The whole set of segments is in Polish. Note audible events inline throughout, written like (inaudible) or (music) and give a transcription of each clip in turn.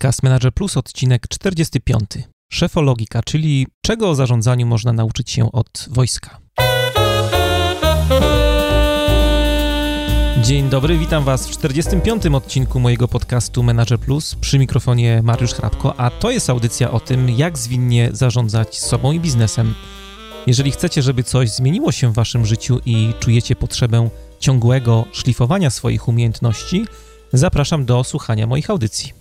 Podcast Manager Plus, odcinek 45. Szefologika, czyli czego o zarządzaniu można nauczyć się od wojska. Dzień dobry, witam Was w 45. odcinku mojego podcastu Manager Plus przy mikrofonie Mariusz Hrabko, a to jest audycja o tym, jak zwinnie zarządzać sobą i biznesem. Jeżeli chcecie, żeby coś zmieniło się w Waszym życiu i czujecie potrzebę ciągłego szlifowania swoich umiejętności, zapraszam do słuchania moich audycji.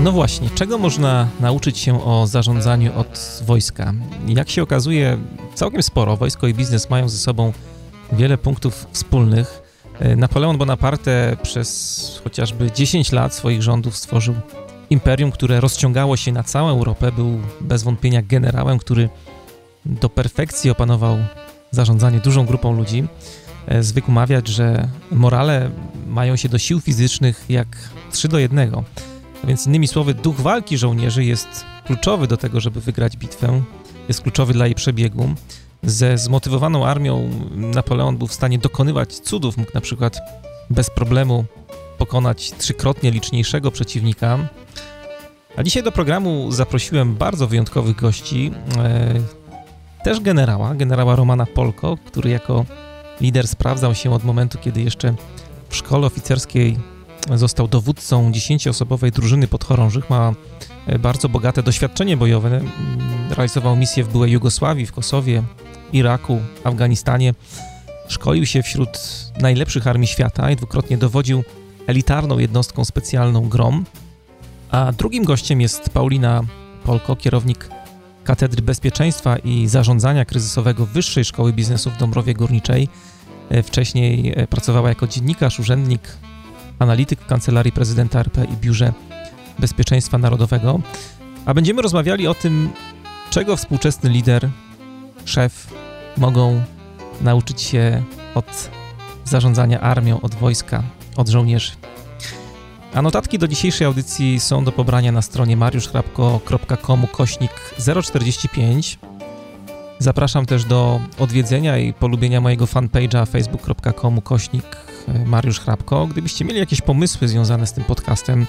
No właśnie, czego można nauczyć się o zarządzaniu od wojska? Jak się okazuje, całkiem sporo. Wojsko i biznes mają ze sobą wiele punktów wspólnych. Napoleon Bonaparte przez chociażby 10 lat swoich rządów stworzył imperium, które rozciągało się na całą Europę. Był bez wątpienia generałem, który do perfekcji opanował zarządzanie dużą grupą ludzi. Zwykł mawiać, że morale mają się do sił fizycznych jak 3 do 1. A więc innymi słowy, duch walki żołnierzy jest kluczowy do tego, żeby wygrać bitwę, jest kluczowy dla jej przebiegu. Ze zmotywowaną armią Napoleon był w stanie dokonywać cudów, mógł na przykład bez problemu pokonać trzykrotnie liczniejszego przeciwnika. A dzisiaj do programu zaprosiłem bardzo wyjątkowych gości, e, też generała, generała Romana Polko, który jako lider sprawdzał się od momentu, kiedy jeszcze w szkole oficerskiej Został dowódcą dziesięcioosobowej drużyny podchorążych, ma e, bardzo bogate doświadczenie bojowe. Mm, realizował misje w byłej Jugosławii, w Kosowie, Iraku, Afganistanie. Szkolił się wśród najlepszych armii świata i dwukrotnie dowodził elitarną jednostką specjalną GROM. A drugim gościem jest Paulina Polko, kierownik Katedry Bezpieczeństwa i Zarządzania Kryzysowego Wyższej Szkoły Biznesu w Dąbrowie Górniczej. E, wcześniej e, pracowała jako dziennikarz, urzędnik analityk w Kancelarii Prezydenta RP i Biurze Bezpieczeństwa Narodowego, a będziemy rozmawiali o tym, czego współczesny lider, szef mogą nauczyć się od zarządzania armią, od wojska, od żołnierzy. A notatki do dzisiejszej audycji są do pobrania na stronie mariuszchrapko.com kośnik 045. Zapraszam też do odwiedzenia i polubienia mojego fanpage'a facebook.com kośnik E, Mariusz Hrabko. Gdybyście mieli jakieś pomysły związane z tym podcastem,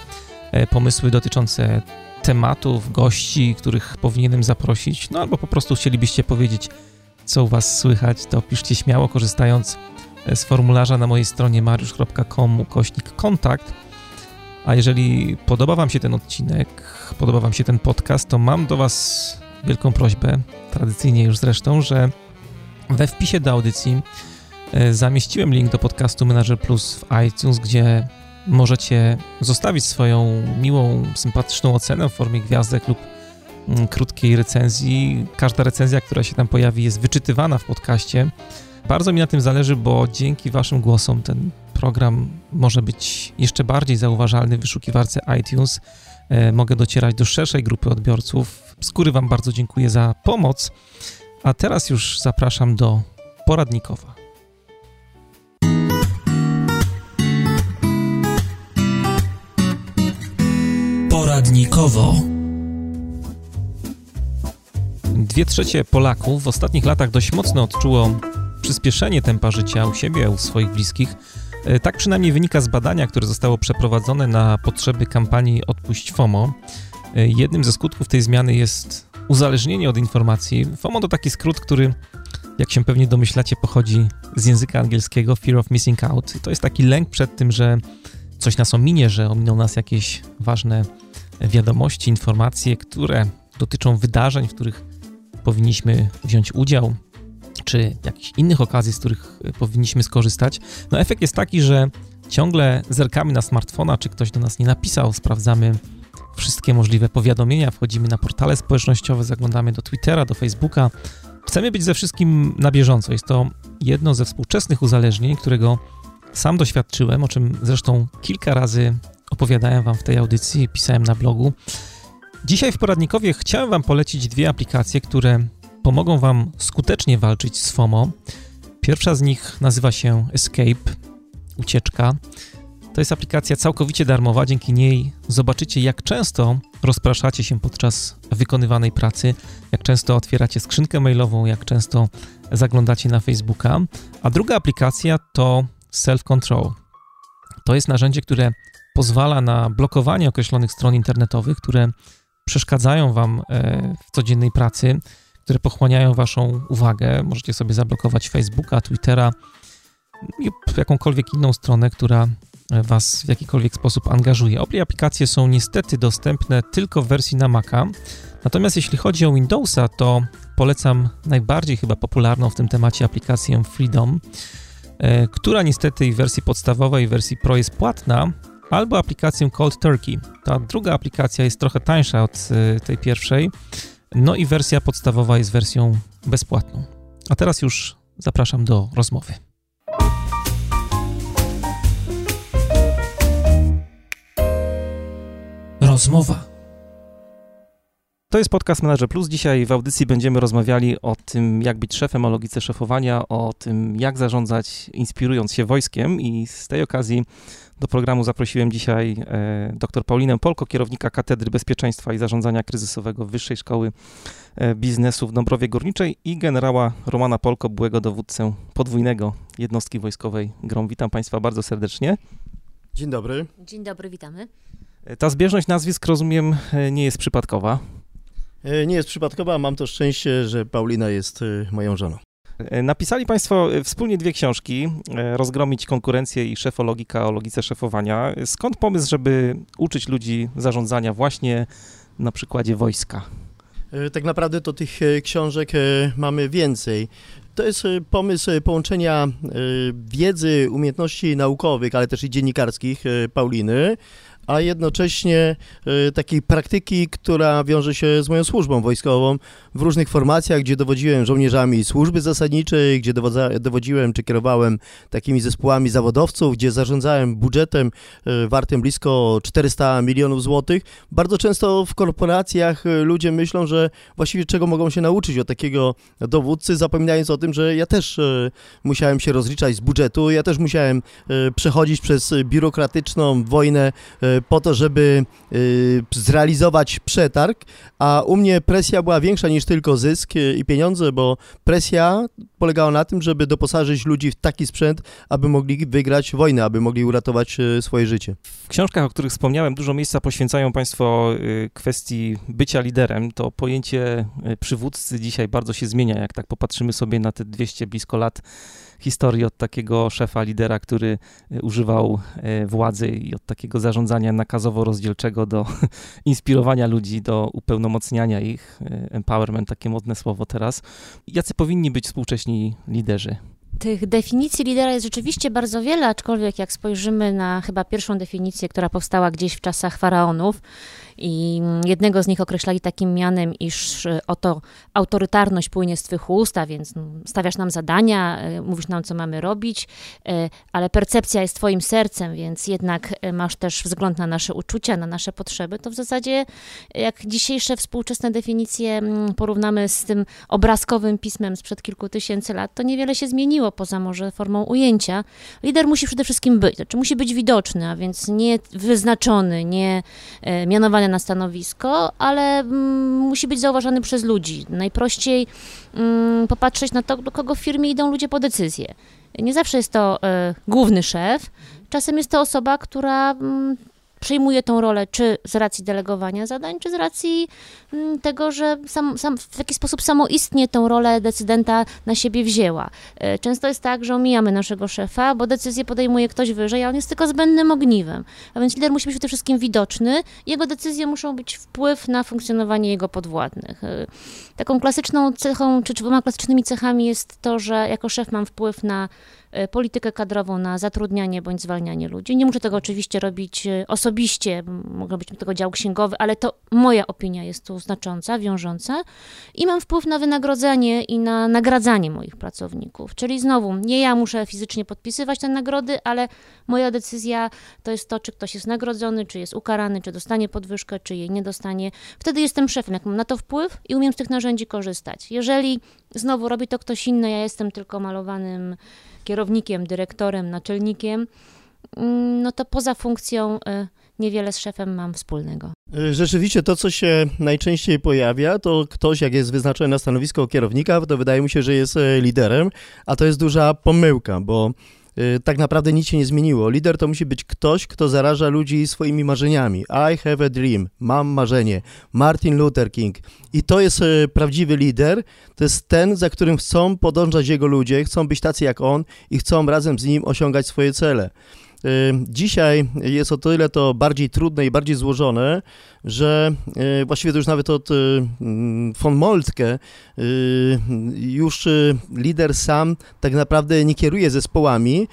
e, pomysły dotyczące tematów, gości, których powinienem zaprosić, no albo po prostu chcielibyście powiedzieć, co u Was słychać, to piszcie śmiało, korzystając e, z formularza na mojej stronie mariusz.com kośnik kontakt. A jeżeli podoba Wam się ten odcinek, podoba Wam się ten podcast, to mam do Was wielką prośbę, tradycyjnie już zresztą, że we wpisie do audycji E, zamieściłem link do podcastu Manager Plus w iTunes, gdzie możecie zostawić swoją miłą, sympatyczną ocenę w formie gwiazdek lub mm, krótkiej recenzji. Każda recenzja, która się tam pojawi, jest wyczytywana w podcaście. Bardzo mi na tym zależy, bo dzięki Waszym głosom ten program może być jeszcze bardziej zauważalny w wyszukiwarce iTunes. E, mogę docierać do szerszej grupy odbiorców. Z góry Wam bardzo dziękuję za pomoc. A teraz już zapraszam do poradnikowa. Poradnikowo. Dwie trzecie Polaków w ostatnich latach dość mocno odczuło przyspieszenie tempa życia u siebie, u swoich bliskich. E, tak przynajmniej wynika z badania, które zostało przeprowadzone na potrzeby kampanii Odpuść FOMO. E, jednym ze skutków tej zmiany jest uzależnienie od informacji. FOMO to taki skrót, który, jak się pewnie domyślacie, pochodzi z języka angielskiego Fear of Missing Out. To jest taki lęk przed tym, że coś nas ominie, że ominą nas jakieś ważne wiadomości, informacje, które dotyczą wydarzeń, w których powinniśmy wziąć udział, czy jakichś innych okazji, z których powinniśmy skorzystać. No efekt jest taki, że ciągle zerkamy na smartfona, czy ktoś do nas nie napisał, sprawdzamy wszystkie możliwe powiadomienia, wchodzimy na portale społecznościowe, zaglądamy do Twittera, do Facebooka. Chcemy być ze wszystkim na bieżąco. Jest to jedno ze współczesnych uzależnień, którego sam doświadczyłem, o czym zresztą kilka razy opowiadałem Wam w tej audycji, pisałem na blogu. Dzisiaj w poradnikowie chciałem Wam polecić dwie aplikacje, które pomogą Wam skutecznie walczyć z FOMO. Pierwsza z nich nazywa się Escape, ucieczka. To jest aplikacja całkowicie darmowa, dzięki niej zobaczycie, jak często rozpraszacie się podczas wykonywanej pracy, jak często otwieracie skrzynkę mailową, jak często zaglądacie na Facebooka. A druga aplikacja to Self Control. To jest narzędzie, które pozwala na blokowanie określonych stron internetowych, które przeszkadzają Wam e, w codziennej pracy, które pochłaniają Waszą uwagę. Możecie sobie zablokować Facebooka, Twittera lub jakąkolwiek inną stronę, która Was w jakikolwiek sposób angażuje. Obie aplikacje są niestety dostępne tylko w wersji na Maca. Natomiast jeśli chodzi o Windowsa, to polecam najbardziej chyba popularną w tym temacie aplikację Freedom, e, która niestety w wersji podstawowej, w wersji Pro jest płatna, albo aplikację Cold Turkey. Ta druga aplikacja jest trochę tańsza od e, tej pierwszej, no i wersja podstawowa jest wersją bezpłatną. A teraz już zapraszam do rozmowy. Rozmowa. To jest podcast Manager Plus. Dzisiaj w audycji będziemy rozmawiali o tym, jak być szefem, o logice szefowania, o tym, jak zarządzać, inspirując się wojskiem. I z tej okazji do programu zaprosiłem dzisiaj e, dr Paulinę Polko, kierownika Katedry Bezpieczeństwa i Zarządzania Kryzysowego Wyższej Szkoły e, Biznesu w Dąbrowie Górniczej i generała Romana Polko, byłego dowódcę podwójnego jednostki wojskowej GROM. Witam Państwa bardzo serdecznie. Dzień dobry. Dzień dobry, witamy. Ta zbieżność nazwisk, rozumiem, e, nie jest przypadkowa. E, nie jest przypadkowa, mam to szczęście, że Paulina jest e, moją żoną. Napisali Państwo wspólnie dwie książki, Rozgromić konkurencję i Szefologika o logice szefowania. Skąd pomysł, żeby uczyć ludzi zarządzania właśnie na przykładzie wojska? Tak naprawdę to tych książek mamy więcej. To jest pomysł połączenia wiedzy, umiejętności naukowych, ale też i dziennikarskich Pauliny a jednocześnie y, takiej praktyki, która wiąże się z moją służbą wojskową w różnych formacjach, gdzie dowodziłem żołnierzami służby zasadniczej, gdzie dowodziłem czy kierowałem takimi zespołami zawodowców, gdzie zarządzałem budżetem y, wartym blisko 400 milionów złotych. Bardzo często w korporacjach y, ludzie myślą, że właściwie czego mogą się nauczyć od takiego dowódcy, zapominając o tym, że ja też musiałem się rozliczać z budżetu, ja też musiałem przechodzić przez biurokratyczną wojnę po to, żeby y, zrealizować przetarg, a u mnie presja była większa niż tylko zysk y, i pieniądze, bo presja polegała na tym, żeby doposażyć ludzi w taki sprzęt, aby mogli wygrać wojnę, aby mogli uratować y, swoje życie. W książkach, o których wspomniałem, dużo miejsca poświęcają Państwo kwestii bycia liderem. To pojęcie przywódcy dzisiaj bardzo się zmienia, jak tak popatrzymy sobie na te 200 blisko lat historii od takiego szefa, lidera, który e, używał e, władzy i od takiego zarządzania nakazowo-rozdzielczego do (laughs) inspirowania ludzi, do upełnomocniania ich. E, empowerment, takie modne słowo teraz. Jacy powinni być współcześni liderzy? Tych definicji lidera jest rzeczywiście bardzo wiele, aczkolwiek jak spojrzymy na chyba pierwszą definicję, która powstała gdzieś w czasach faraonów, i jednego z nich określali takim mianem, iż e, oto autorytarność płynie z twych ust, a więc no, stawiasz nam zadania, e, mówisz nam, co mamy robić, e, ale percepcja jest twoim sercem, więc jednak masz też wzgląd na nasze uczucia, na nasze potrzeby. To w zasadzie, jak dzisiejsze współczesne definicje porównamy z tym obrazkowym pismem sprzed kilku tysięcy lat, to niewiele się zmieniło, poza może formą ujęcia. Lider musi przede wszystkim być, znaczy musi być widoczny, a więc nie wyznaczony, nie mianowany na stanowisko, ale mm, musi być zauważany przez ludzi. Najprościej mm, popatrzeć na to, do kogo w firmie idą ludzie po decyzję. Nie zawsze jest to y, główny szef, czasem jest to osoba, która przejmuje tą rolę, czy z racji delegowania zadań, czy z racji mm, tego, że sam, sam, w jakiś sposób samoistnie tą rolę decydenta na siebie wzięła. E, często jest tak, że omijamy naszego szefa, bo decyzję podejmuje ktoś wyżej, a on jest tylko zbędnym ogniwem. A więc lider musi być przede wszystkim widoczny, jego decyzje muszą być wpływ na funkcjonowanie jego podwładnych. E, taką klasyczną cechą, czy dwoma klasycznymi cechami jest to, że jako szef mam wpływ na politykę kadrową na zatrudnianie bądź zwalnianie ludzi. Nie muszę tego oczywiście robić e, osobiście, mogę być tego dział księgowy, ale to moja opinia jest tu znacząca, wiążąca i mam wpływ na wynagrodzenie i na nagradzanie moich pracowników. Czyli znowu, nie ja muszę fizycznie podpisywać te nagrody, ale moja decyzja to jest to, czy ktoś jest nagrodzony, czy jest ukarany, czy dostanie podwyżkę, czy jej nie dostanie. Wtedy jestem szefem, jak mam na to wpływ i umiem z tych narzędzi korzystać. Jeżeli znowu robi to ktoś inny, ja jestem tylko malowanym kierownikiem, dyrektorem, naczelnikiem, mm, no to poza funkcją y, niewiele z szefem mam wspólnego. Rzeczywiście to, co się najczęściej pojawia, to ktoś, jak jest wyznaczony na stanowisko kierownika, to wydaje mu się, że jest e, liderem, a to jest duża pomyłka, bo tak naprawdę nic się nie zmieniło. Lider to musi być ktoś, kto zaraża ludzi swoimi marzeniami. I have a dream, mam marzenie. Martin Luther King. I to jest e, prawdziwy lider, to jest ten, za którym chcą podążać jego ludzie, chcą być tacy jak on i chcą razem z nim osiągać swoje cele. Dzisiaj jest o tyle to bardziej trudne i bardziej złożone, że e, właściwie to już nawet od e, mm, von Moltke e, już lider sam tak naprawdę nie kieruje zespołami,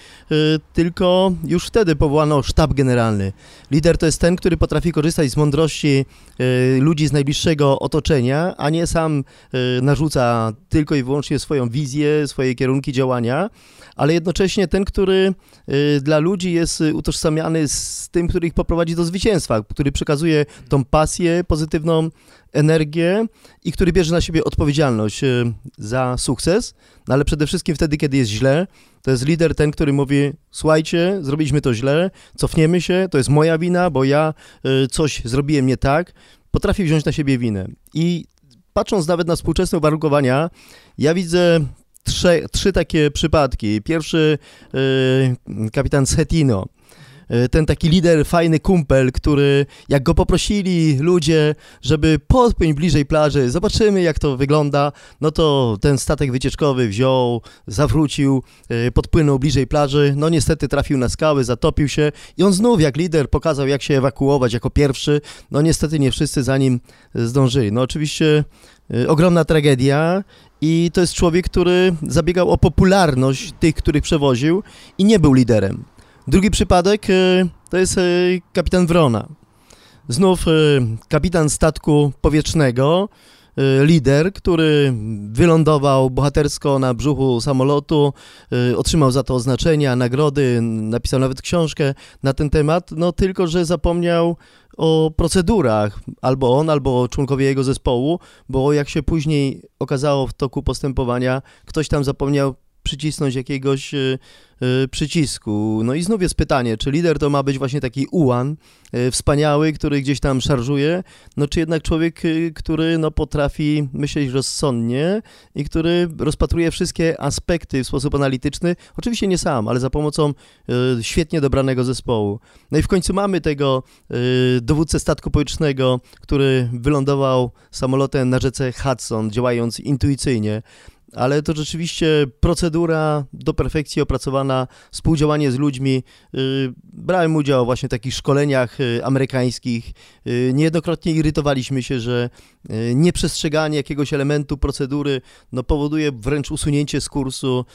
tylko już wtedy powołano sztab generalny. Lider to jest ten, który potrafi korzystać z mądrości ludzi z najbliższego otoczenia, a nie sam narzuca tylko i wyłącznie swoją wizję, swoje kierunki działania, ale jednocześnie ten, który dla ludzi jest utożsamiany z tym, który ich poprowadzi do zwycięstwa, który przekazuje tą pasję, pozytywną energię i który bierze na siebie odpowiedzialność e, za sukces, no ale przede wszystkim wtedy, kiedy jest źle, to jest lider ten, który mówi: Słuchajcie, zrobiliśmy to źle, cofniemy się, to jest moja wina, bo ja e, coś zrobiłem nie tak. Potrafi wziąć na siebie winę. I patrząc nawet na współczesne uwarunkowania, ja widzę trzy, trzy takie przypadki. Pierwszy, yy, kapitan Setino E, ten taki lider, fajny kumpel, który jak go poprosili ludzie, żeby podpłyń bliżej plaży, zobaczymy jak to wygląda, no to ten statek wycieczkowy wziął, zawrócił, e, podpłynął bliżej plaży, no niestety trafił na skały, zatopił się i on znów jak lider pokazał jak się ewakuować jako pierwszy, no niestety nie wszyscy za nim zdążyli. No oczywiście ogromna tragedia i to jest człowiek, który zabiegał o popularność tych, których przewoził i nie był liderem. Drugi przypadek e, to jest e, kapitan Wrona. Znów e, kapitan statku powietrznego, lider, który wylądował bohatersko na brzuchu samolotu, otrzymał za to oznaczenia, nagrody, napisał nawet książkę na ten temat, no tylko, że zapomniał o procedurach, albo on, albo członkowie jego zespołu, bo jak się później okazało w toku postępowania, ktoś tam zapomniał przycisnąć jakiegoś y, y, przycisku. No i znów jest pytanie, czy lider to ma być właśnie taki ułan, y, wspaniały, który gdzieś tam szarżuje, no czy jednak człowiek, który no potrafi myśleć rozsądnie i który rozpatruje wszystkie aspekty w sposób analityczny, oczywiście nie sam, ale za pomocą świetnie dobranego zespołu. No i w końcu mamy tego dowódcę statku powietrznego, który wylądował samolotem na rzece Hudson, działając intuicyjnie ale to rzeczywiście procedura do perfekcji opracowana, współdziałanie z ludźmi. Y, brałem udział właśnie w takich szkoleniach y, amerykańskich. Y, niejednokrotnie irytowaliśmy się, że nieprzestrzeganie jakiegoś elementu procedury no, powoduje wręcz usunięcie z kursu.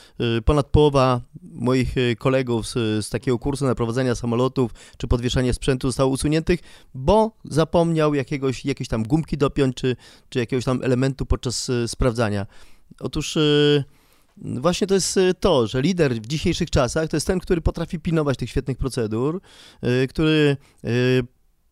Ponad połowa moich kolegów z, z takiego kursu na prowadzenia samolotów czy podwieszanie sprzętu zostało usuniętych, bo zapomniał jakiegoś, jakieś tam gumki dopiąć czy, czy jakiegoś tam elementu podczas sprawdzania. Otóż y, Właśnie to jest y, to, że lider w dzisiejszych czasach to jest ten, który potrafi pilnować tych świetnych procedur, y, który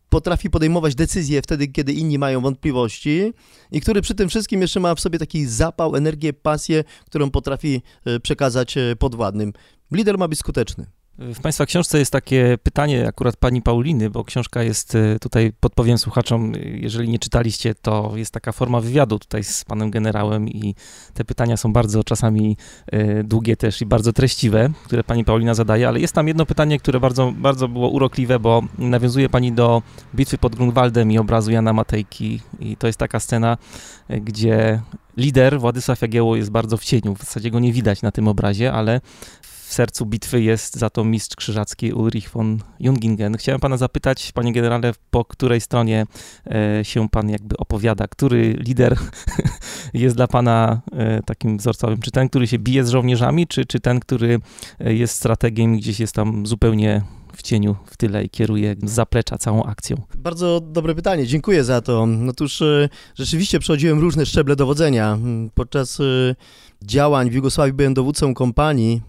potrafi podejmować decyzje wtedy, kiedy inni mają wątpliwości i który przy tym wszystkim jeszcze ma w sobie taki zapał, energię, pasję, którą potrafi przekazać podwładnym. Lider ma być skuteczny. W Państwa książce jest takie pytanie akurat pani Pauliny, bo książka jest, e, tutaj podpowiem słuchaczom, jeżeli nie czytaliście, to jest taka forma wywiadu tutaj z panem generałem i te pytania są bardzo czasami e, długie też i bardzo treściwe, które pani Paulina zadaje, ale jest tam jedno pytanie, które bardzo, bardzo było urokliwe, bo nawiązuje pani do bitwy pod Grunwaldem i obrazu Jana Matejki. I to jest taka scena, e, gdzie lider Władysław Jagiełło jest bardzo w cieniu, w zasadzie go nie widać na tym obrazie, ale w sercu bitwy jest za to mistrz krzyżacki Ulrich von Jungingen. Chciałem pana zapytać, panie generale, po której stronie e, się pan jakby opowiada? Który lider (laughs) jest dla pana e, takim wzorcowym? Czy ten, który się bije z żołnierzami, czy, czy ten, który e, jest strategiem i gdzieś jest tam zupełnie w cieniu, w tyle i kieruje z zaplecza całą akcją? Bardzo dobre pytanie, dziękuję za to. Otóż rzeczywiście przechodziłem różne szczeble dowodzenia. Podczas działań w Jugosławii byłem dowódcą kompanii,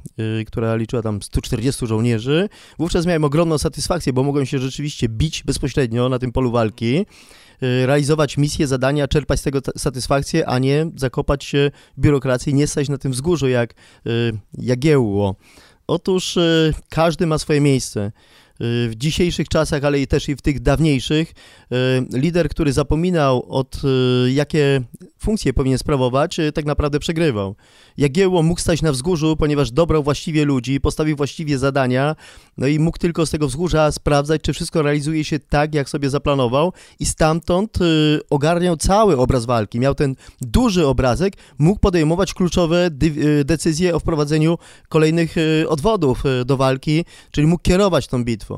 która liczyła tam 140 żołnierzy. Wówczas miałem ogromną satysfakcję, bo mogłem się rzeczywiście bić bezpośrednio na tym polu walki, yy, realizować misje, zadania, czerpać z tego satysfakcję, a nie zakopać się w biurokracji, nie stać na tym wzgórzu jak yy, Jagiełło. Otóż każdy ma swoje miejsce. W dzisiejszych czasach, ale i też i w tych dawniejszych, lider, który zapominał od jakie funkcje powinien sprawować, tak naprawdę przegrywał. Jagiełło mógł stać na wzgórzu, ponieważ dobrał właściwie ludzi, postawił właściwie zadania, no i mógł tylko z tego wzgórza sprawdzać, czy wszystko realizuje się tak, jak sobie zaplanował i stamtąd ogarniał cały obraz walki. Miał ten duży obrazek, mógł podejmować kluczowe decyzje o wprowadzeniu kolejnych odwodów do walki, czyli mógł kierować tą bitwą.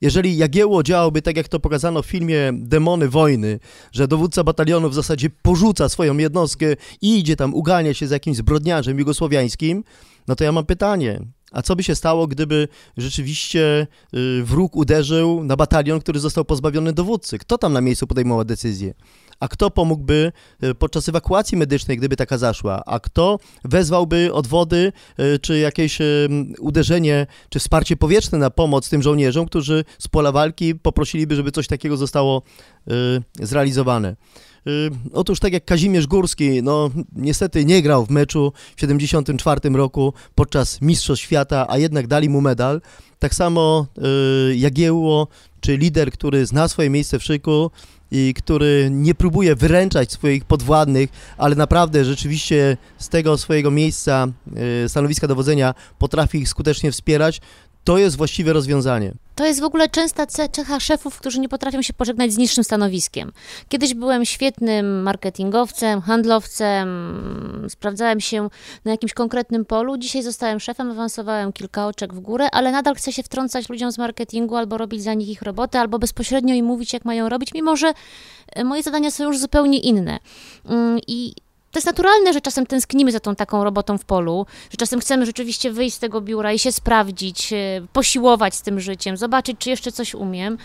Jeżeli Jagiełło działałby tak, jak to pokazano w filmie Demony Wojny, że dowódca batalionu w zasadzie porzuca swoją jednostkę i idzie tam, ugania się z jakimś zbrodniarzem jugosłowiańskim, no to ja mam pytanie, a co by się stało, gdyby rzeczywiście y, wróg uderzył na batalion, który został pozbawiony dowódcy? Kto tam na miejscu podejmował decyzję? A kto pomógłby y, podczas ewakuacji medycznej, gdyby taka zaszła? A kto wezwałby odwody, y, czy jakieś uderzenie, czy wsparcie powietrzne na pomoc tym żołnierzom, którzy z pola walki poprosiliby, żeby coś takiego zostało zrealizowane? Otóż tak jak Kazimierz Górski, no niestety nie grał w meczu w 74 roku podczas Mistrzostw Świata, a jednak dali mu medal. Tak samo Jagiełło, czy lider, który zna swoje miejsce w szyku i który nie próbuje wyręczać swoich podwładnych, ale naprawdę rzeczywiście z tego swojego miejsca, y, stanowiska dowodzenia potrafi ich skutecznie wspierać, to jest właściwe rozwiązanie. To jest w ogóle częsta cecha szefów, którzy nie potrafią się pożegnać z niższym stanowiskiem. Kiedyś byłem świetnym marketingowcem, handlowcem, sprawdzałem się na jakimś konkretnym polu. Dzisiaj zostałem szefem, awansowałem kilka oczek w górę, ale nadal chcę się wtrącać ludziom z marketingu albo robić za nich ich roboty, albo bezpośrednio im mówić, jak mają robić, mimo że e, moje zadania są już zupełnie inne. Mm, I to jest naturalne, że czasem tęsknimy za tą taką robotą w polu, że czasem chcemy rzeczywiście wyjść z tego biura i się sprawdzić, e, posiłować z tym życiem, zobaczyć, czy jeszcze coś umiem.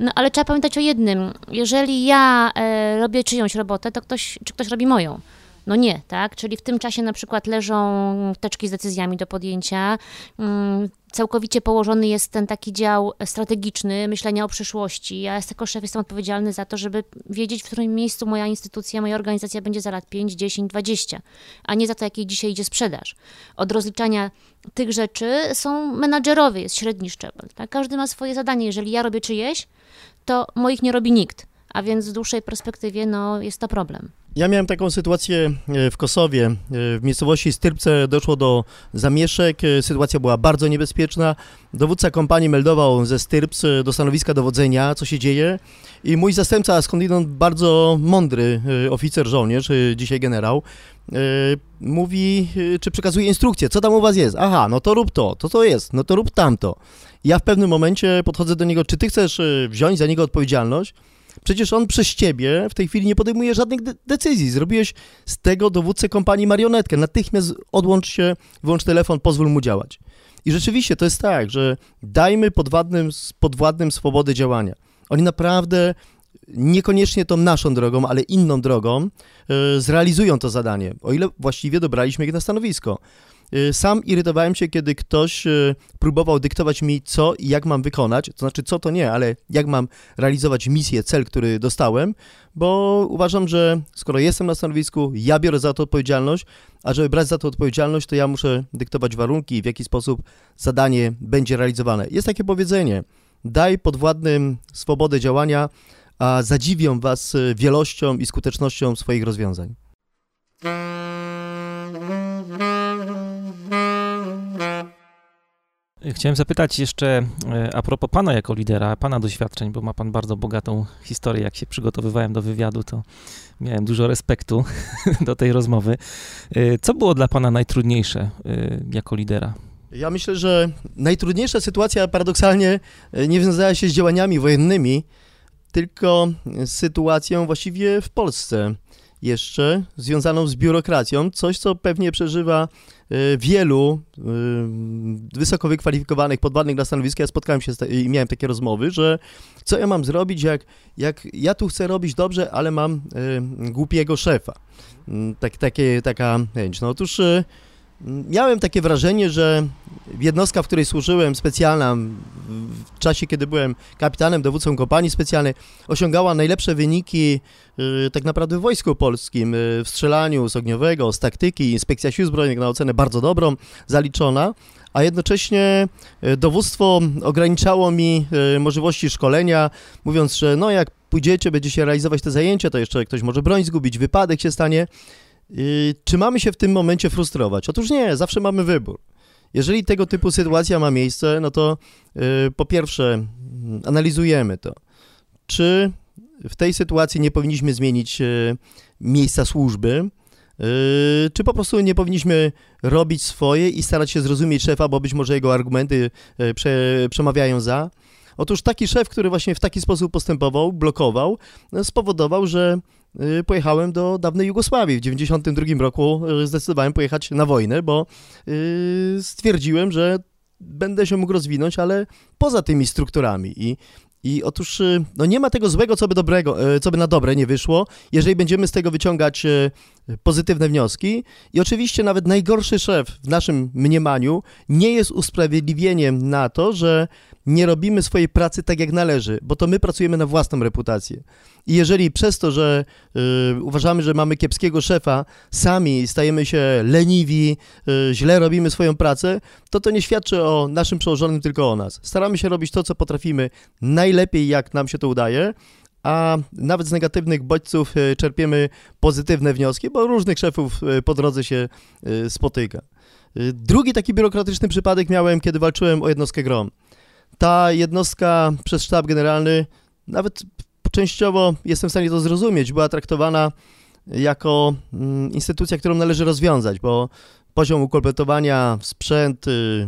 No ale trzeba pamiętać o jednym. Jeżeli ja e, robię czyjąś robotę, to ktoś, czy ktoś robi moją. No nie, tak? Czyli w tym czasie na przykład leżą teczki z decyzjami do podjęcia, mm, całkowicie położony jest ten taki dział strategiczny, myślenia o przyszłości. Ja jako szef jestem odpowiedzialny za to, żeby wiedzieć, w którym miejscu moja instytucja, moja organizacja będzie za lat 5, 10, 20, a nie za to, jakiej dzisiaj idzie sprzedaż. Od rozliczania tych rzeczy są menadżerowie, jest średni szczebel. Tak? Każdy ma swoje zadanie. Jeżeli ja robię czyjeś, to moich nie robi nikt, a więc w dłuższej perspektywie no, jest to problem. Ja miałem taką sytuację e, w Kosowie. E, w miejscowości Styrpce doszło do zamieszek. E, sytuacja była bardzo niebezpieczna. Dowódca kompanii meldował ze Styrps do stanowiska dowodzenia, co się dzieje. I mój zastępca, skądinąd bardzo mądry oficer, żołnierz, dzisiaj generał, mówi, czy przekazuje instrukcję, co tam u was jest. Aha, no to rób to, to to jest, no to rób tamto. Ja w pewnym momencie podchodzę do niego, czy ty chcesz wziąć za niego odpowiedzialność? Przecież on przez ciebie w tej chwili nie podejmuje żadnych de decyzji. Zrobiłeś z tego dowódcę kompanii marionetkę. Natychmiast odłącz się, wyłącz telefon, pozwól mu działać. I rzeczywiście to jest tak, że dajmy podwładnym, podwładnym swobodę działania. Oni naprawdę niekoniecznie tą naszą drogą, ale inną drogą yy, zrealizują to zadanie, o ile właściwie dobraliśmy ich na stanowisko. Y, sam irytowałem się, kiedy ktoś y, próbował dyktować mi, co i jak mam wykonać, to znaczy co to nie, ale jak mam realizować misję, cel, który dostałem, bo uważam, że skoro jestem na stanowisku, ja biorę za to odpowiedzialność, a żeby brać za to odpowiedzialność, to ja muszę dyktować warunki, w jaki sposób zadanie będzie realizowane. Jest takie powiedzenie, daj podwładnym swobodę działania, a zadziwią was y, wielością i skutecznością swoich rozwiązań. Chciałem zapytać jeszcze e, a propos pana jako lidera, pana doświadczeń, bo ma pan bardzo bogatą historię. Jak się przygotowywałem do wywiadu, to miałem dużo respektu (laughs) do tej rozmowy. E, co było dla pana najtrudniejsze e, jako lidera? Ja myślę, że najtrudniejsza sytuacja paradoksalnie nie wiązała się z działaniami wojennymi, tylko sytuacją właściwie w Polsce jeszcze związaną z biurokracją, coś co pewnie przeżywa e, wielu e, wysoko wykwalifikowanych, podwładnych na stanowiska. Ja spotkałem się i miałem takie rozmowy, że co ja mam zrobić, jak, jak ja tu chcę robić dobrze, ale mam e, głupiego szefa. Mm, tak, takie, taka chęć. No otóż miałem takie wrażenie, że jednostka, w której służyłem, specjalna, w czasie, kiedy byłem kapitanem, dowódcą kompanii specjalnej, osiągała najlepsze wyniki y, tak naprawdę w Wojsku Polskim, y, w strzelaniu z ogniowego, z taktyki, inspekcja sił zbrojnych na ocenę bardzo dobrą, zaliczona, a jednocześnie y, dowództwo ograniczało mi możliwości szkolenia, mówiąc, że no jak pójdziecie, będziecie realizować te zajęcia, to jeszcze ktoś może broń zgubić, wypadek się stanie. Czy mamy się w tym momencie frustrować? Otóż nie, zawsze mamy wybór. Jeżeli tego typu sytuacja ma miejsce, no to y, po pierwsze analizujemy to, czy w tej sytuacji nie powinniśmy zmienić y, miejsca służby, y, czy po prostu nie powinniśmy robić swoje i starać się zrozumieć szefa, bo być może jego argumenty prze, przemawiają za. Otóż taki szef, który właśnie w taki sposób postępował, blokował, spowodował, że pojechałem do dawnej Jugosławii. W 1992 roku y, zdecydowałem pojechać na wojnę, bo y, stwierdziłem, że będę się mógł rozwinąć, ale poza tymi strukturami. I, i otóż no nie ma tego złego, co by, dobrego, co by na dobre nie wyszło, jeżeli będziemy z tego wyciągać pozytywne wnioski. I oczywiście nawet najgorszy szef w naszym mniemaniu nie jest usprawiedliwieniem na to, że nie robimy swojej pracy tak jak należy, bo to my pracujemy na własną reputację. I jeżeli przez to, że y, uważamy, że mamy kiepskiego szefa, sami stajemy się leniwi, y, źle robimy swoją pracę, to to nie świadczy o naszym przełożonym, tylko o nas. Staramy się robić to, co potrafimy najlepiej, jak nam się to udaje a nawet z negatywnych bodźców y, czerpiemy pozytywne wnioski, bo różnych szefów po drodze się spotyka. Drugi taki biurokratyczny przypadek miałem, kiedy walczyłem o jednostkę GROM. Ta jednostka przez sztab generalny, nawet częściowo jestem w stanie to zrozumieć, była traktowana jako mm, instytucja, którą należy rozwiązać, bo poziom ukompletowania, sprzęt, y,